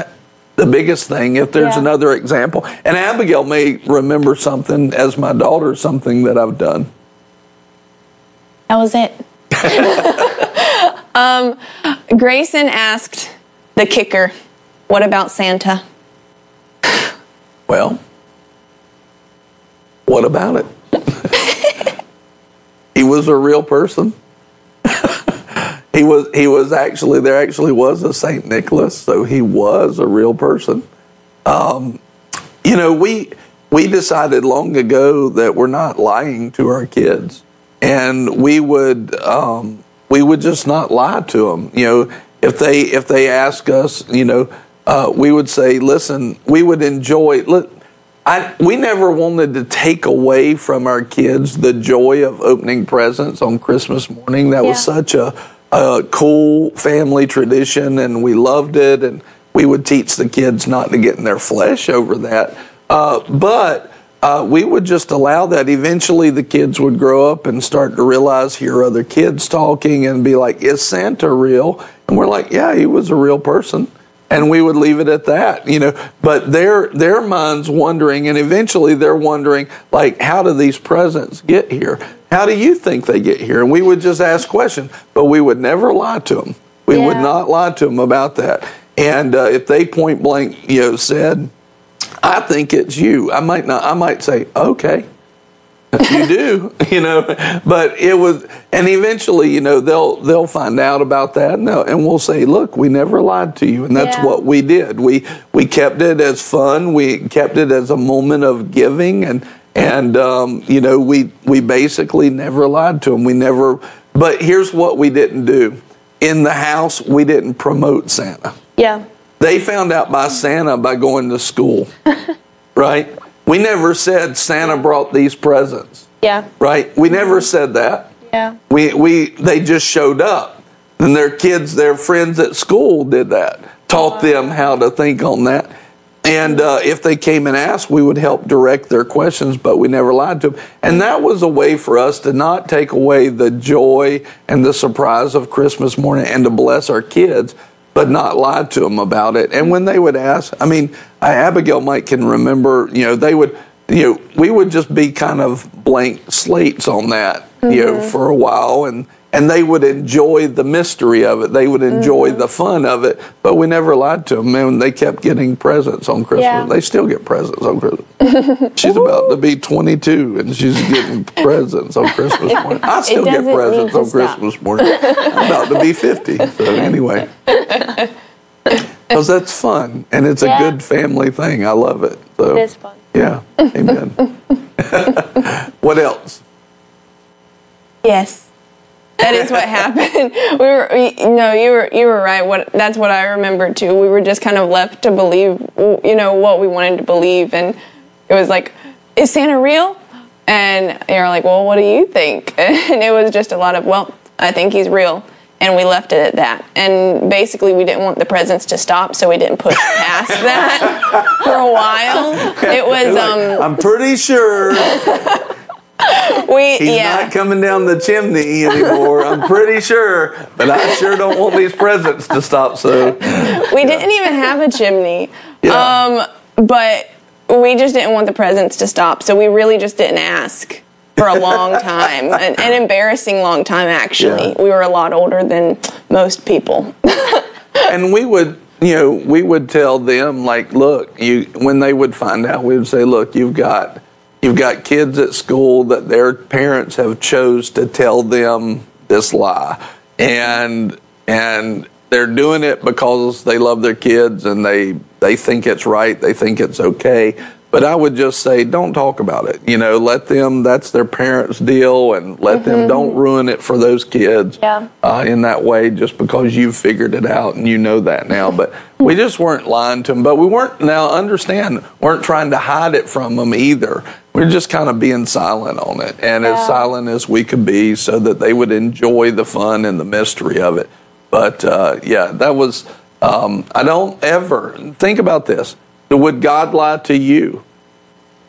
the biggest thing. If there's Yeah. another example, and Abigail may remember something as my daughter, something that I've done. That was it. [laughs] um, Grayson asked the kicker, "What about Santa?" Well, what about it? [laughs] he was a real person. He was he was actually there actually was a Saint Nicholas, so he was a real person. Um, you know, we we decided long ago that we're not lying to our kids, and we would um, we would just not lie to them. You know, if they if they ask us, you know, uh, we would say, listen, we would enjoy. Look, I we never wanted to take away from our kids the joy of opening presents on Christmas morning. That was such a a cool family tradition, and we loved it. And we would teach the kids not to get in their flesh over that. Uh, but uh, we would just allow that. Eventually, the kids would grow up and start to realize, hear other kids talking, and be like, "Is Santa real?" And we're like, "Yeah, he was a real person." And we would leave it at that, you know. But their their minds wondering, and eventually they're wondering, like, how do these presents get here? How do you think they get here? And we would just ask questions, but we would never lie to them. We would not lie to them about that. And uh, if they point blank, you know, said, "I think it's you," I might not. I might say, "Okay." You do, [laughs] you know, but it was, and eventually, you know, they'll they'll find out about that, and, and we'll say, look, we never lied to you, and that's Yeah. what we did. We we kept it as fun. We kept it as a moment of giving, and and um, you know, we we basically never lied to them. We never. But here's what we didn't do in the house: we didn't promote Santa. Yeah. They found out by Santa by going to school, [laughs] right? We never said Santa brought these presents, Yeah. right? We never said that. Yeah. We we they just showed up, and their kids, their friends at school did that, taught them how to think on that. And uh, if they came and asked, we would help direct their questions, but we never lied to them. And that was a way for us to not take away the joy and the surprise of Christmas morning and to bless our kids, but not lie to them about it. And mm. when they would ask, I mean, I, Abigail might can remember, you know, they would, you know, we would just be kind of blank slates on that, you know, mm-hmm. for a while. And, and they would enjoy the mystery of it. They would enjoy mm-hmm. the fun of it, but we never lied to them. And they kept getting presents on Christmas. Yeah. They still get presents on Christmas. [laughs] she's about to be 22 and she's getting [laughs] presents on Christmas morning. I still get presents on stop. Christmas morning. I'm about to be 50. So anyway. [laughs] Because that's fun and it's a good family thing. I love it. So It is fun. yeah, amen. what else? Yes. That is what happened. [laughs] We were, we, no, you were, you were right. What that's what I remember too. We were just kind of left to believe, you know, what we wanted to believe, and it was like, is Santa real? And you're like, well, what do you think? [laughs] And it was just a lot of, well, I think he's real, and we left it at that. And basically, we didn't want the presents to stop, so we didn't push past that [laughs] for a while. It was, um, I'm pretty sure [laughs] we, he's yeah. not coming down the chimney anymore. I'm pretty sure, but I sure don't want these presents to stop. So We didn't even have a chimney. Yeah. Um, but we just didn't want the presents to stop, so we really just didn't ask for a long [laughs] time, an, an embarrassing long time. Actually, Yeah. we were a lot older than most people. [laughs] and we would you know we would tell them like look you when they would find out we would say look you've got you've got kids at school that their parents have chose to tell them this lie and and they're doing it because they love their kids and they they think it's right, they think it's okay. But I would just say, don't talk about it. You know, let them. That's their parents' deal, and let mm-hmm. them. Don't ruin it for those kids. Yeah. Uh, in that way, just because you've figured it out and you know that now. But we just weren't lying to them. But we weren't. Now understand, weren't trying to hide it from them either. We're just kind of being silent on it, and yeah. as silent as we could be, so that they would enjoy the fun and the mystery of it. But uh, yeah, that was. Um, I don't ever think about this. Would God lie to you?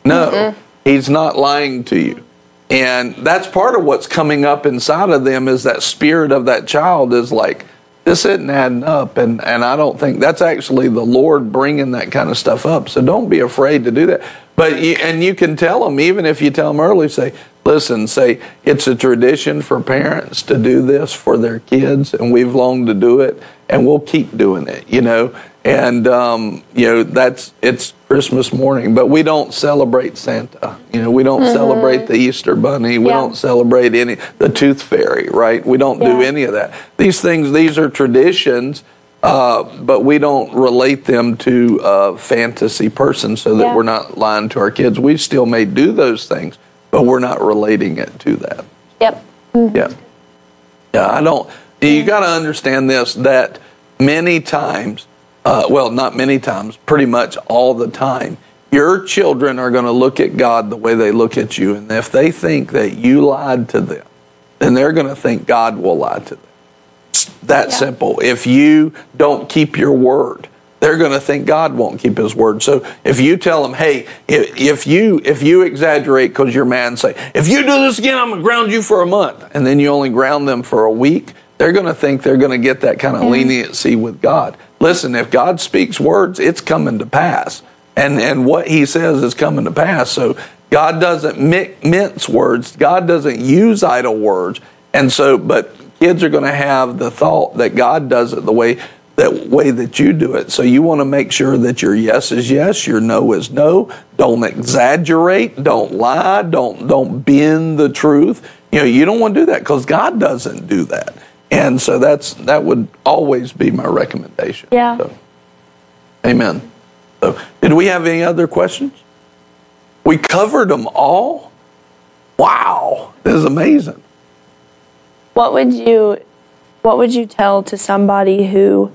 No, mm He's not lying to you. And that's part of what's coming up inside of them is that spirit of that child is like, this isn't adding up. And, and I don't think that's actually the Lord bringing that kind of stuff up. So don't be afraid to do that. But, you, and you can tell them, even if you tell them early, say, listen, say, it's a tradition for parents to do this for their kids, and we've longed to do it, and we'll keep doing it, you know? and um, you know that's it's Christmas morning, but we don't celebrate Santa. You know, we don't mm-hmm. celebrate the Easter Bunny. We yeah. don't celebrate any the Tooth Fairy, right? We don't yeah. do any of that. These things, these are traditions. Uh, but we don't relate them to a fantasy person so that yeah. we're not lying to our kids. We still may do those things, but we're not relating it to that. Yep. Mm-hmm. Yeah. Yeah, I don't. You got to understand this that many times uh, well, not many times, pretty much all the time, your children are going to look at God the way they look at you. And if they think that you lied to them, then they're going to think God will lie to them. It's that yeah. simple. If you don't keep your word, they're going to think God won't keep His word. So if you tell them, "Hey, if you if you exaggerate because you're mad and say, if you do this again, I'm going to ground you for a month," and then you only ground them for a week, they're going to think they're going to get that kind of mm-hmm. leniency with God. Listen, if God speaks words, it's coming to pass. And, and what he says is coming to pass. So God doesn't mince words. God doesn't use idle words. And so, but kids are going to have the thought that God does it the way that way that you do it. So you want to make sure that your yes is yes, your no is no. Don't exaggerate, don't lie, don't don't bend the truth. You know, you don't want to do that because God doesn't do that. And so that's that would always be my recommendation. Yeah. So, amen. So, did we have any other questions? We covered them all. Wow, this is amazing. What would you what would you tell to somebody who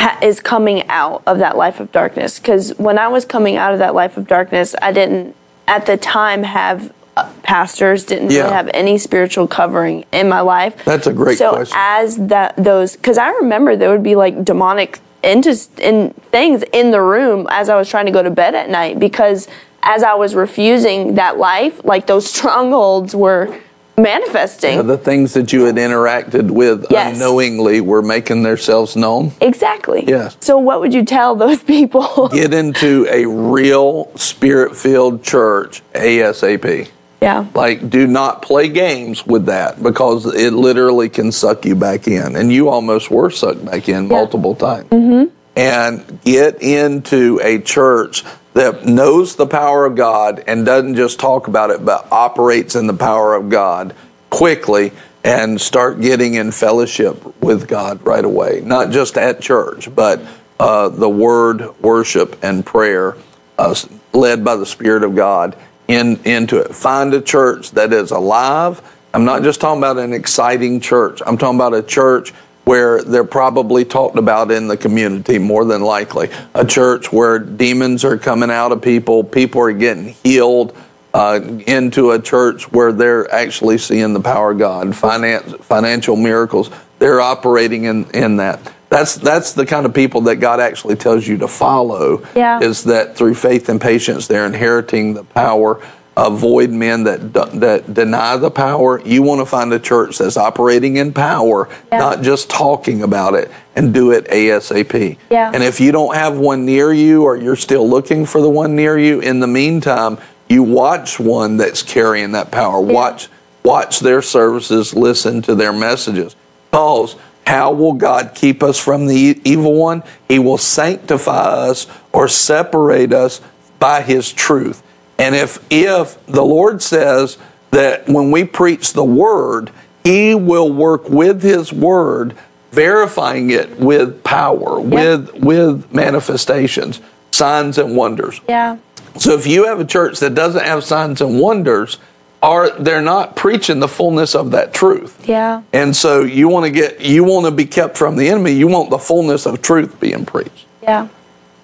ha- is coming out of that life of darkness? Cuz when I was coming out of that life of darkness, I didn't at the time have uh, pastors didn't yeah. really have any spiritual covering in my life. That's a great so question. as that those because I remember there would be like demonic into in things in the room as I was trying to go to bed at night because as I was refusing that life, like those [laughs] strongholds were manifesting. Yeah, the things that you had interacted with yes. unknowingly were making themselves known. Exactly. Yes. So what would you tell those [laughs] people? Get into a real spirit-filled church ASAP. Yeah. Like, do not play games with that because it literally can suck you back in. And you almost were sucked back in yeah. multiple times. Mm-hmm. And get into a church that knows the power of God and doesn't just talk about it, but operates in the power of God quickly and start getting in fellowship with God right away. Not just at church, but uh, the word, worship, and prayer uh, led by the Spirit of God in, into it. Find a church that is alive. I'm not just talking about an exciting church. I'm talking about a church where they're probably talked about in the community more than likely. A church where demons are coming out of people, people are getting healed. Uh, into a church where they're actually seeing the power of God, finance, financial miracles. They're operating in, in that. That's that's the kind of people that God actually tells you to follow. Yeah. Is that through faith and patience they're inheriting the power. Avoid men that that deny the power. You want to find a church that's operating in power, yeah. not just talking about it, and do it ASAP. Yeah. And if you don't have one near you, or you're still looking for the one near you, in the meantime, you watch one that's carrying that power. Yeah. Watch watch their services, listen to their messages. Pause how will God keep us from the evil one? He will sanctify us or separate us by his truth. And if if the Lord says that when we preach the word, He will work with His Word, verifying it with power, with with manifestations, signs and wonders. Yeah. So if you have a church that doesn't have signs and wonders, are they're not preaching the fullness of that truth. Yeah. And so you want to get you want to be kept from the enemy. You want the fullness of truth being preached. Yeah.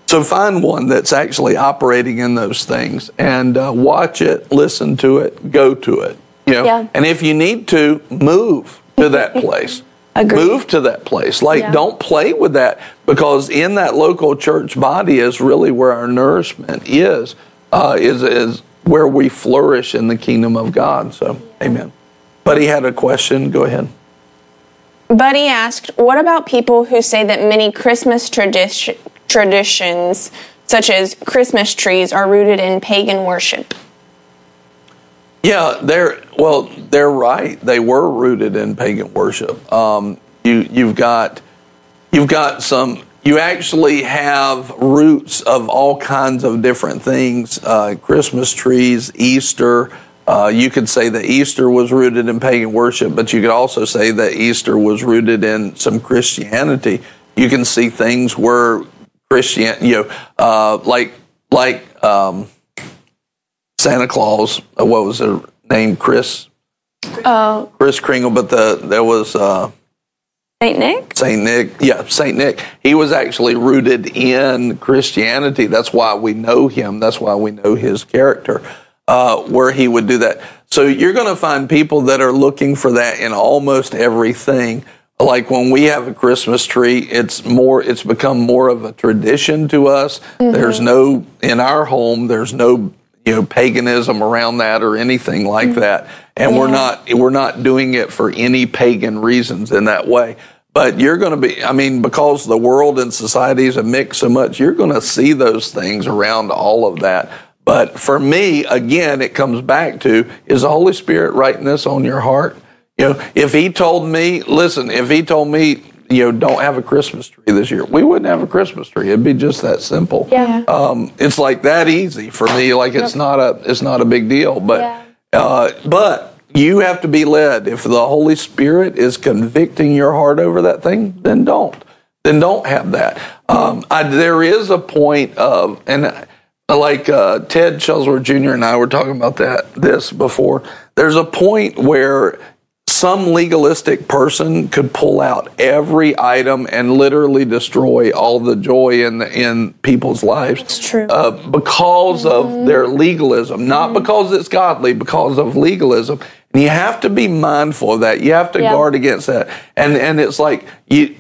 So find one that's actually operating in those things and uh, watch it, listen to it, go to it. You know, Yeah. and if you need to, move to that place. [laughs] Agreed. Move to that place. Like, Yeah. don't play with that because in that local church body is really where our nourishment is. Uh, is is where we flourish in the kingdom of God. So, Amen. Buddy had a question. Go ahead. Buddy asked, What about people who say that many Christmas tradi- traditions, such as Christmas trees, are rooted in pagan worship? Yeah, they're well, they're right. They were rooted in pagan worship. Um, you you've got you've got some. You actually have roots of all kinds of different things. Uh, Christmas trees, Easter. Uh, you could say that Easter was rooted in pagan worship, but you could also say that Easter was rooted in some Christianity. You can see things where Christian, you know, uh, like like um, Santa Claus. uh, What was her name? Chris Oh, Kris Kringle, but the there was uh, Saint Nick. Saint Nick. Yeah, Saint Nick. He was actually rooted in Christianity. That's why we know him. That's why we know his character. Uh, where he would do that. So you're going to find people that are looking for that in almost everything. Like when we have a Christmas tree, it's more. It's become more of a tradition to us. Mm-hmm. There's no in our home. There's no you know paganism around that or anything like mm-hmm. that and we're not we're not doing it for any pagan reasons in that way but you're going to be i mean because the world and society is a mix so much you're going to see those things around all of that but for me again it comes back to is the holy spirit writing this on your heart you know if he told me listen if he told me you know don't have a christmas tree this year we wouldn't have a christmas tree it'd be just that simple Yeah. um, it's like that easy for me. Like it's not a it's not a big deal. But Yeah. uh, but you have to be led. If the Holy Spirit is convicting your heart over that thing, then don't. Then don't have that. Um, I, there is a point of and. uh, Like uh, Ted Shuttlesworth Jr. and I were talking about that this before. There's a point where some legalistic person could pull out every item and literally destroy all the joy in the, in people's lives. It's true. Uh, because of their legalism, not because it's godly, because of legalism. And you have to be mindful of that. You have to Yeah. guard against that. And and it's like you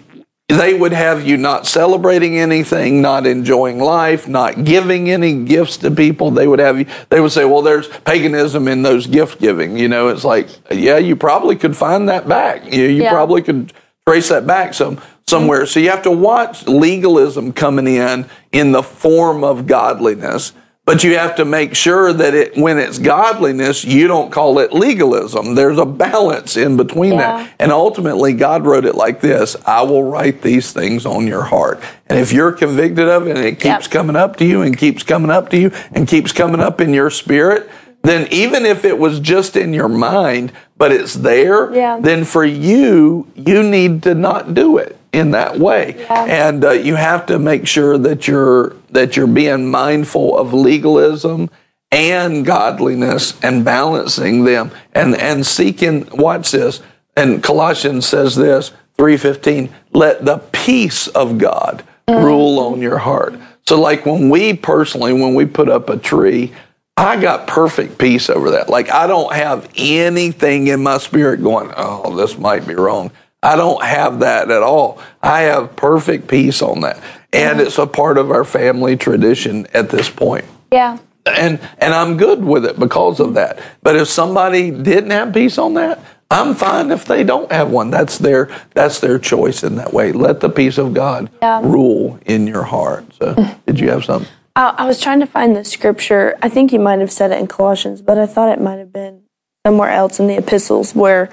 they would have you not celebrating anything, not enjoying life, not giving any gifts to people. They would have you, they would say, well, there's paganism in those gift giving. You know, it's like, yeah, you probably could find that back. You, you Yeah. probably could trace that back some, somewhere. So you have to watch legalism coming in in the form of godliness. But you have to make sure that it, when it's godliness, you don't call it legalism. There's a balance in between Yeah. that. And ultimately, God wrote it like this I will write these things on your heart. And if you're convicted of it and it keeps Yep. coming up to you and keeps coming up to you and keeps coming up in your spirit, then even if it was just in your mind, but it's there, Yeah. then for you, you need to not do it in that way. Yeah. And uh, you have to make sure that you're that you're being mindful of legalism and godliness and balancing them and and seeking watch this and Colossians says this 3:15 let the peace of God rule on your heart. So like when we personally when we put up a tree I got perfect peace over that. Like I don't have anything in my spirit going, "Oh, this might be wrong." I don't have that at all. I have perfect peace on that. And it's a part of our family tradition at this point. Yeah. And and I'm good with it because of that. But if somebody didn't have peace on that, I'm fine if they don't have one. That's their that's their choice in that way. Let the peace of God Yeah. rule in your heart. So, [laughs] did you have something? I, I was trying to find the scripture. I think you might have said it in Colossians, but I thought it might have been somewhere else in the epistles where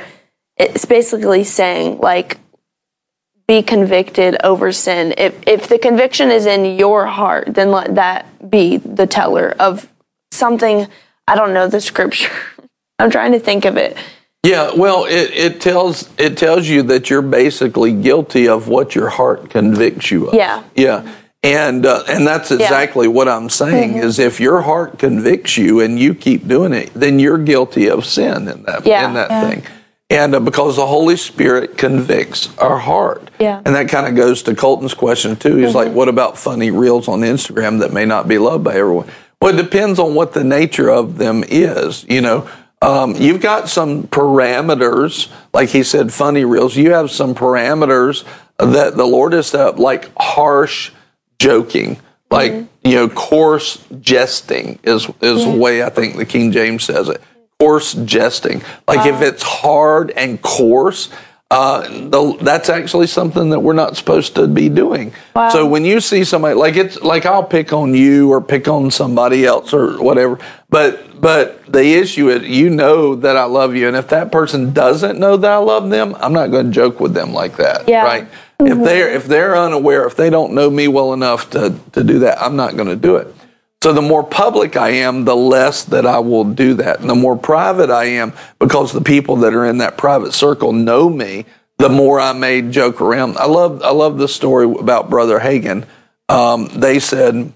it's basically saying like be convicted over sin. If if the conviction is in your heart, then let that be the teller of something. I don't know the scripture. [laughs] I'm trying to think of it. Yeah, well, it, it tells it tells you that you're basically guilty of what your heart convicts you of. Yeah. Yeah. And uh, and that's exactly what I'm saying Mm-hmm. is if your heart convicts you and you keep doing it, then you're guilty of sin in that Yeah. in that Yeah. thing. And uh, because the Holy Spirit convicts our heart. Yeah. And that kind of goes to Colton's question too. He's like, what about funny reels on Instagram that may not be loved by everyone? Well, it depends on what the nature of them is. You know, um, you've got some parameters, like he said, funny reels. You have some parameters that the Lord has set up, like harsh joking, like you know, coarse jesting is is the way I think the King James says it. Coarse jesting, like if it's hard and coarse. Uh, the, that's actually something that we're not supposed to be doing. So when you see somebody like it's like I'll pick on you or pick on somebody else or whatever, but but the issue is you know that I love you, and if that person doesn't know that I love them, I'm not going to joke with them like that, Yeah. right? If they're if they're unaware, if they don't know me well enough to to do that, I'm not going to do it. So the more public I am, the less that I will do that. And the more private I am, because the people that are in that private circle know me, the more I may joke around. I love I love the story about Brother Hagin. Um, they said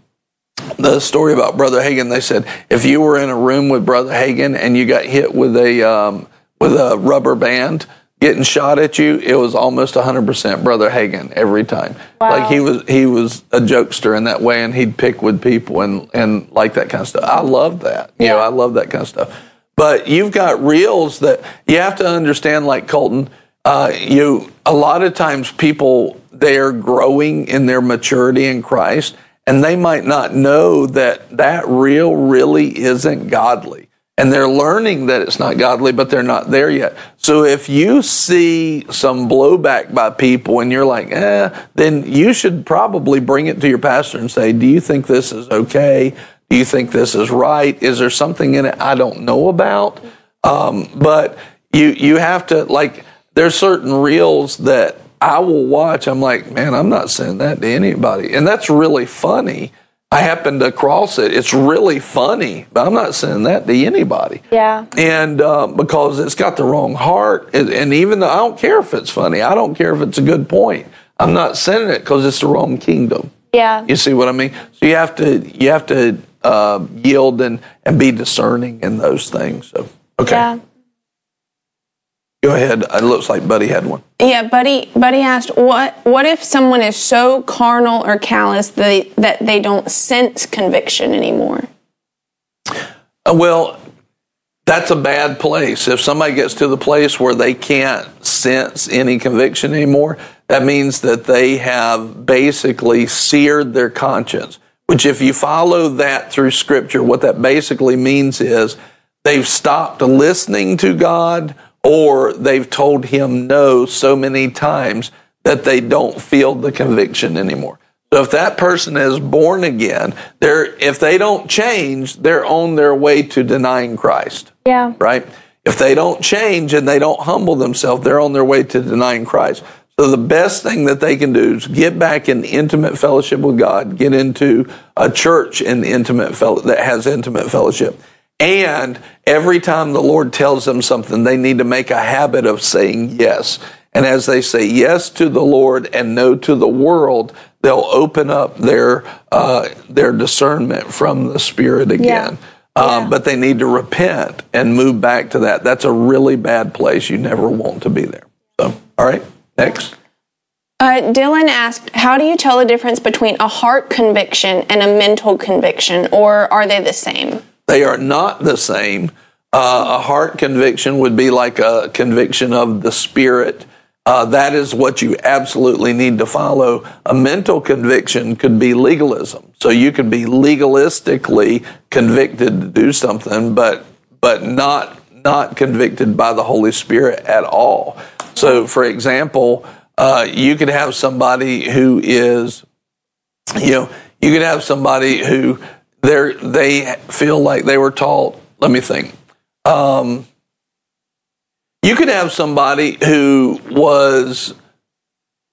the story about Brother Hagin. They said if you were in a room with Brother Hagin and you got hit with a um, with a rubber band getting shot at you, it was almost 100% Brother Hagin every time. Like he was he was a jokester in that way, and he'd pick with people and and like that kind of stuff. I love that. You know, Yeah. I love that kind of stuff. But you've got reels that you have to understand, like Colton. Uh, you a lot of times people they're growing in their maturity in Christ, and they might not know that that reel really isn't godly, and they're learning that it's not godly, but they're not there yet. So if you see some blowback by people, and you're like, eh, then you should probably bring it to your pastor and say, "Do you think this is okay?" Do you think this is right? Is there something in it I don't know about? Um, but you you have to like there's certain reels that I will watch. I'm like, man, I'm not sending that to anybody, and that's really funny. I happened to cross it. It's really funny, but I'm not sending that to anybody. Yeah. And uh, because it's got the wrong heart, and, and even though I don't care if it's funny, I don't care if it's a good point. I'm not sending it because it's the wrong kingdom. Yeah. You see what I mean? So you have to you have to uh, yield and and be discerning in those things. So okay, Yeah. Go ahead. It looks like Buddy had one. Yeah, Buddy. Buddy asked, "What? What if someone is so carnal or callous that they, that they don't sense conviction anymore?" Uh, Well, that's a bad place. If somebody gets to the place where they can't sense any conviction anymore, that means that they have basically seared their conscience. Which, if you follow that through scripture, what that basically means is they've stopped listening to God or they've told Him no so many times that they don't feel the conviction anymore. So if that person is born again, they're if they don't change, they're on their way to denying Christ. Yeah. Right? If they don't change and they don't humble themselves, they're on their way to denying Christ. So the best thing that they can do is get back in intimate fellowship with God, get into a church in intimate fellow that has intimate fellowship. And every time the Lord tells them something, they need to make a habit of saying yes. And as they say yes to the Lord and no to the world, they'll open up their uh, their discernment from the Spirit again. Um, Yeah. But they need to repent and move back to that. That's a really bad place. You never want to be there. So, all right, next. Uh, Dylan asked, "How do you tell the difference between a heart conviction and a mental conviction, or are they the same?" They are not the same. Uh, a heart conviction would be like a conviction of the spirit. Uh, that is what you absolutely need to follow. A mental conviction could be legalism. So you could be legalistically convicted to do something, but but not not convicted by the Holy Spirit at all. So, for example, uh, you could have somebody who is you know, you could have somebody who they they feel like they were taught. Let me think. Um, you could have somebody who was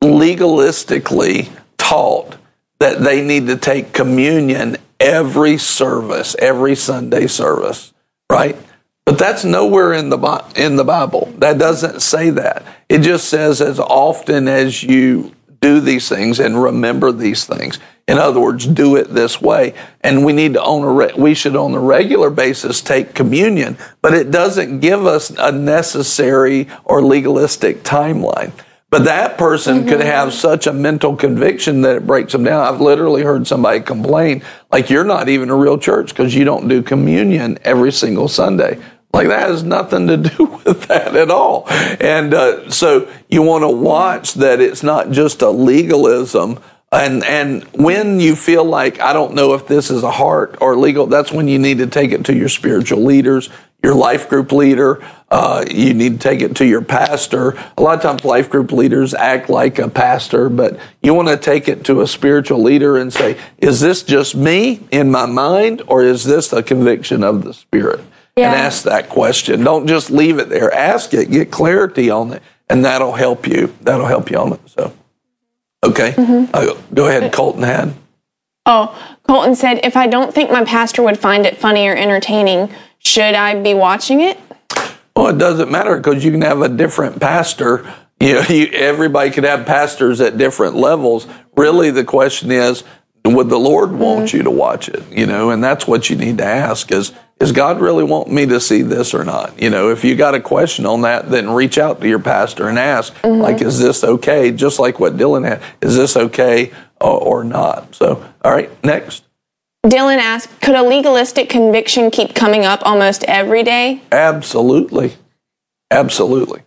legalistically taught that they need to take communion every service, every Sunday service, right? But that's nowhere in the in the Bible. That doesn't say that. It just says as often as you do these things and remember these things. In other words, do it this way. And we need to on a re- we should on a regular basis take communion, but it doesn't give us a necessary or legalistic timeline. But that person could mm-hmm. have such a mental conviction that it breaks them down. I've literally heard somebody complain, like, you're not even a real church because you don't do communion every single Sunday. Like, that has nothing to do [laughs] with that at all. And uh, so you want to watch that it's not just a legalism. And, and when you feel like, I don't know if this is a heart or legal, that's when you need to take it to your spiritual leaders, your life group leader. Uh, you need to take it to your pastor. A lot of times, life group leaders act like a pastor, but you want to take it to a spiritual leader and say, Is this just me in my mind, or is this a conviction of the Spirit? Yeah. And ask that question. Don't just leave it there. Ask it, get clarity on it, and that'll help you. That'll help you on it. So, okay. Uh, go ahead, Colton had. Oh, Colton said, if I don't think my pastor would find it funny or entertaining, should I be watching it? Well, it doesn't matter because you can have a different pastor. You know, you, everybody could have pastors at different levels. Really, the question is, would the Lord want you to watch it? You know, and that's what you need to ask: is is God really want me to see this or not? You know, if you got a question on that, then reach out to your pastor and ask, mm-hmm. like, is this okay? Just like what Dylan had, is this okay or, or not? So, all right, next. Dylan asked, could a legalistic conviction keep coming up almost every day? Absolutely. Absolutely.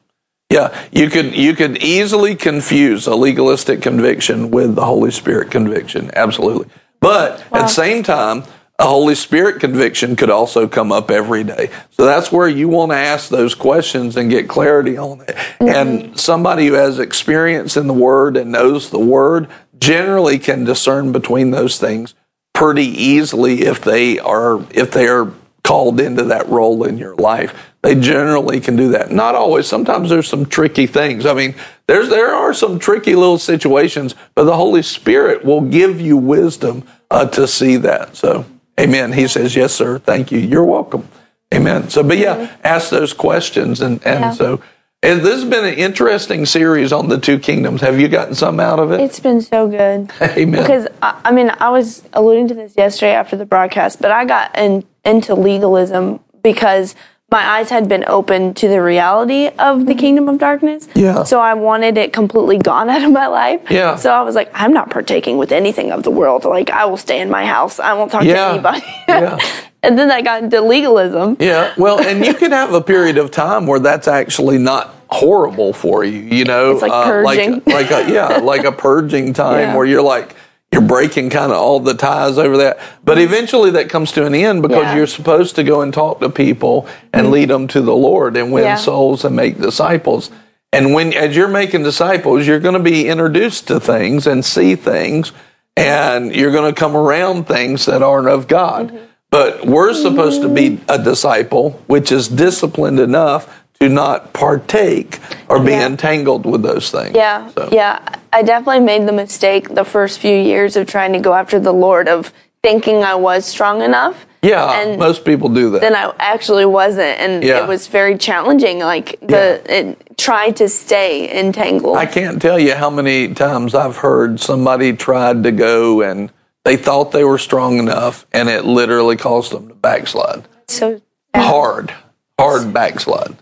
Yeah, you could you could easily confuse a legalistic conviction with the Holy Spirit conviction. Absolutely. But at the same time, a Holy Spirit conviction could also come up every day. So that's where you want to ask those questions and get clarity on it. And somebody who has experience in the Word and knows the Word generally can discern between those things pretty easily if they are if they are called into that role in your life. They generally can do that. Not always. Sometimes there's some tricky things. I mean, there's there are some tricky little situations, but the Holy Spirit will give you wisdom uh, to see that. So, Amen. He says, "Yes, sir. Thank you. You're welcome." Amen. So, but yeah, mm-hmm. ask those questions, and and Yeah. so. And this has been an interesting series on the two kingdoms. Have you gotten some out of it? It's been so good. [laughs] Amen. Because I I mean, I was alluding to this yesterday after the broadcast, but I got in, into legalism because my eyes had been opened to the reality of the kingdom of darkness. Yeah. So I wanted it completely gone [laughs] out of my life. Yeah. So I was like, I'm not partaking with anything of the world. Like I will stay in my house. I won't talk Yeah. to anybody. Yeah. [laughs] and then I got into legalism. Yeah, well, and you can have a period of time where that's actually not horrible for you. You know, It's like uh, purging. like, like a, yeah, like a purging [laughs] time Yeah. where you're like you're breaking kind of all the ties over that. But eventually, that comes to an end because Mm-hmm. Yeah. Mm-hmm. you're supposed to go and talk to people and lead them to the Lord and win Yeah. souls and make disciples. And when as you're making disciples, you're going to be introduced to things and see things, and you're going to come around things that aren't of God. Mm-hmm. But we're supposed to be a disciple, which is disciplined enough to not partake or be Yeah. entangled with those things. Yeah, So- yeah. I definitely made the mistake the first few years of trying to go after the Lord of thinking I was strong enough. Yeah, And most people do that. then I actually wasn't, and Yeah. it was very challenging. Like the it, try to stay entangled. I can't tell you how many times I've heard somebody tried to go and they thought they were strong enough and it literally caused them to backslide. so Hard, hard backslide.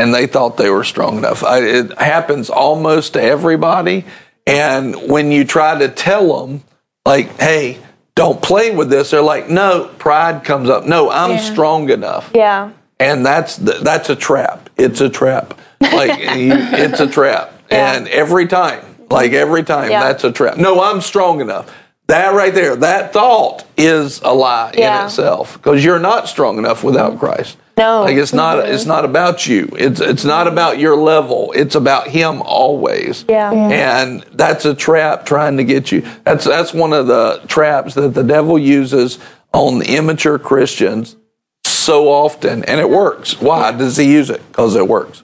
And they thought they were strong enough. I, it happens almost to everybody. And when you try to tell them, like, hey, don't play with this, they're like, no, pride comes up. No, I'm Yeah. strong enough yeah, and that's the, that's a trap. It's a trap. Like [laughs] you, it's a trap, Yeah. and every time, like every time, Yeah. that's a trap. No, I'm strong enough. That right there, that thought is a lie. Mm-hmm. in itself because you're not strong enough without Christ. No. like it's not. It's not about you. It's it's not about your level. It's about Him always. Yeah. Yeah. and that's a trap trying to get you. That's that's one of the traps that the devil uses on immature Christians so often, and it works. Why does he use it? Because it works.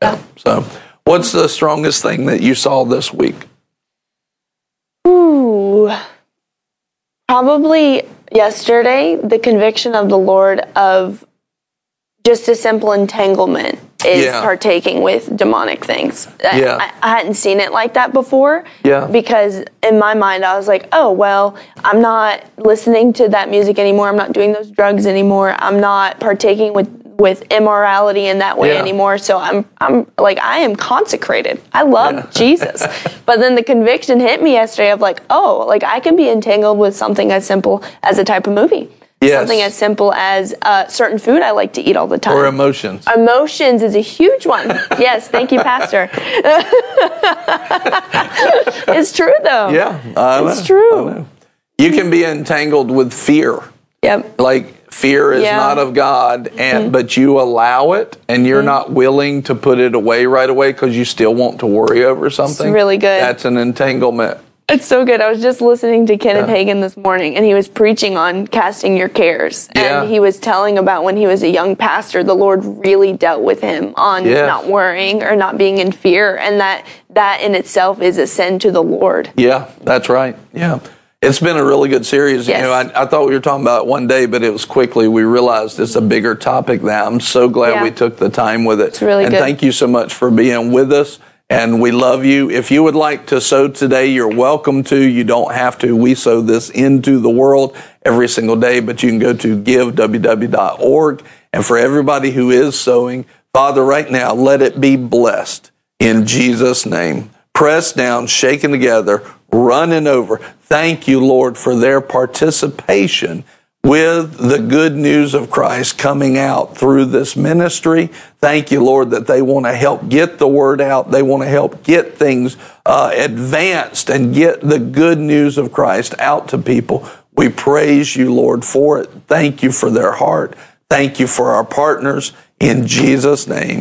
Yeah. So, what's the strongest thing that you saw this week? Ooh. Probably yesterday, the conviction of the Lord of just a simple entanglement is Yeah. partaking with demonic things. I- Yeah. I, I hadn't seen it like that before. Yeah. Because in my mind, I was like, oh, well, I'm not listening to that music anymore. I'm not doing those drugs anymore. I'm not partaking with, with immorality in that way Yeah. anymore. So I'm, I'm like, I am consecrated. I love [laughs] Jesus. But then the conviction hit me yesterday of like, oh, like I can be entangled with something as simple as a type of movie. Yes. Something as simple as uh, certain food I like to eat all the time. Or emotions. Emotions is a huge one. [laughs] yes, thank you, Pastor. [laughs] it's true though. Yeah, I It's know, true. You can be entangled with fear. Yep. Like fear is Yeah. Mm-hmm. not of God, and but you allow it, and you're not willing to put it away right away because you still want to worry over something. really good. That's an entanglement. It's so good. I was just listening to Kenneth Yeah. Hagin this morning, and he was preaching on casting your cares. Yeah. And he was telling about when he was a young pastor, the Lord really dealt with him on Yes. not worrying or not being in fear, and that that in itself is a sin to the Lord. Yeah, that's right. Yeah. It's been a really good series. Yes. You know, I, I thought we were talking about it one day, but it was quickly we realized it's a bigger topic now. I'm so glad Yeah. we took the time with it. It's really and good. thank you so much for being with us. And we love you. If you would like to sow today, you're welcome to. You don't have to. We sow this into the world every single day, but you can go to giveww.org. And for everybody who is sowing, Father, right now, let it be blessed in Jesus' name. Pressed down, shaken together, running over. Thank you, Lord, for their participation with the good news of Christ coming out through this ministry. Thank you, Lord, that they want to help get the word out. They want to help get things uh, advanced and get the good news of Christ out to people. We praise you, Lord, for it. Thank you for their heart. Thank you for our partners. In Jesus' name.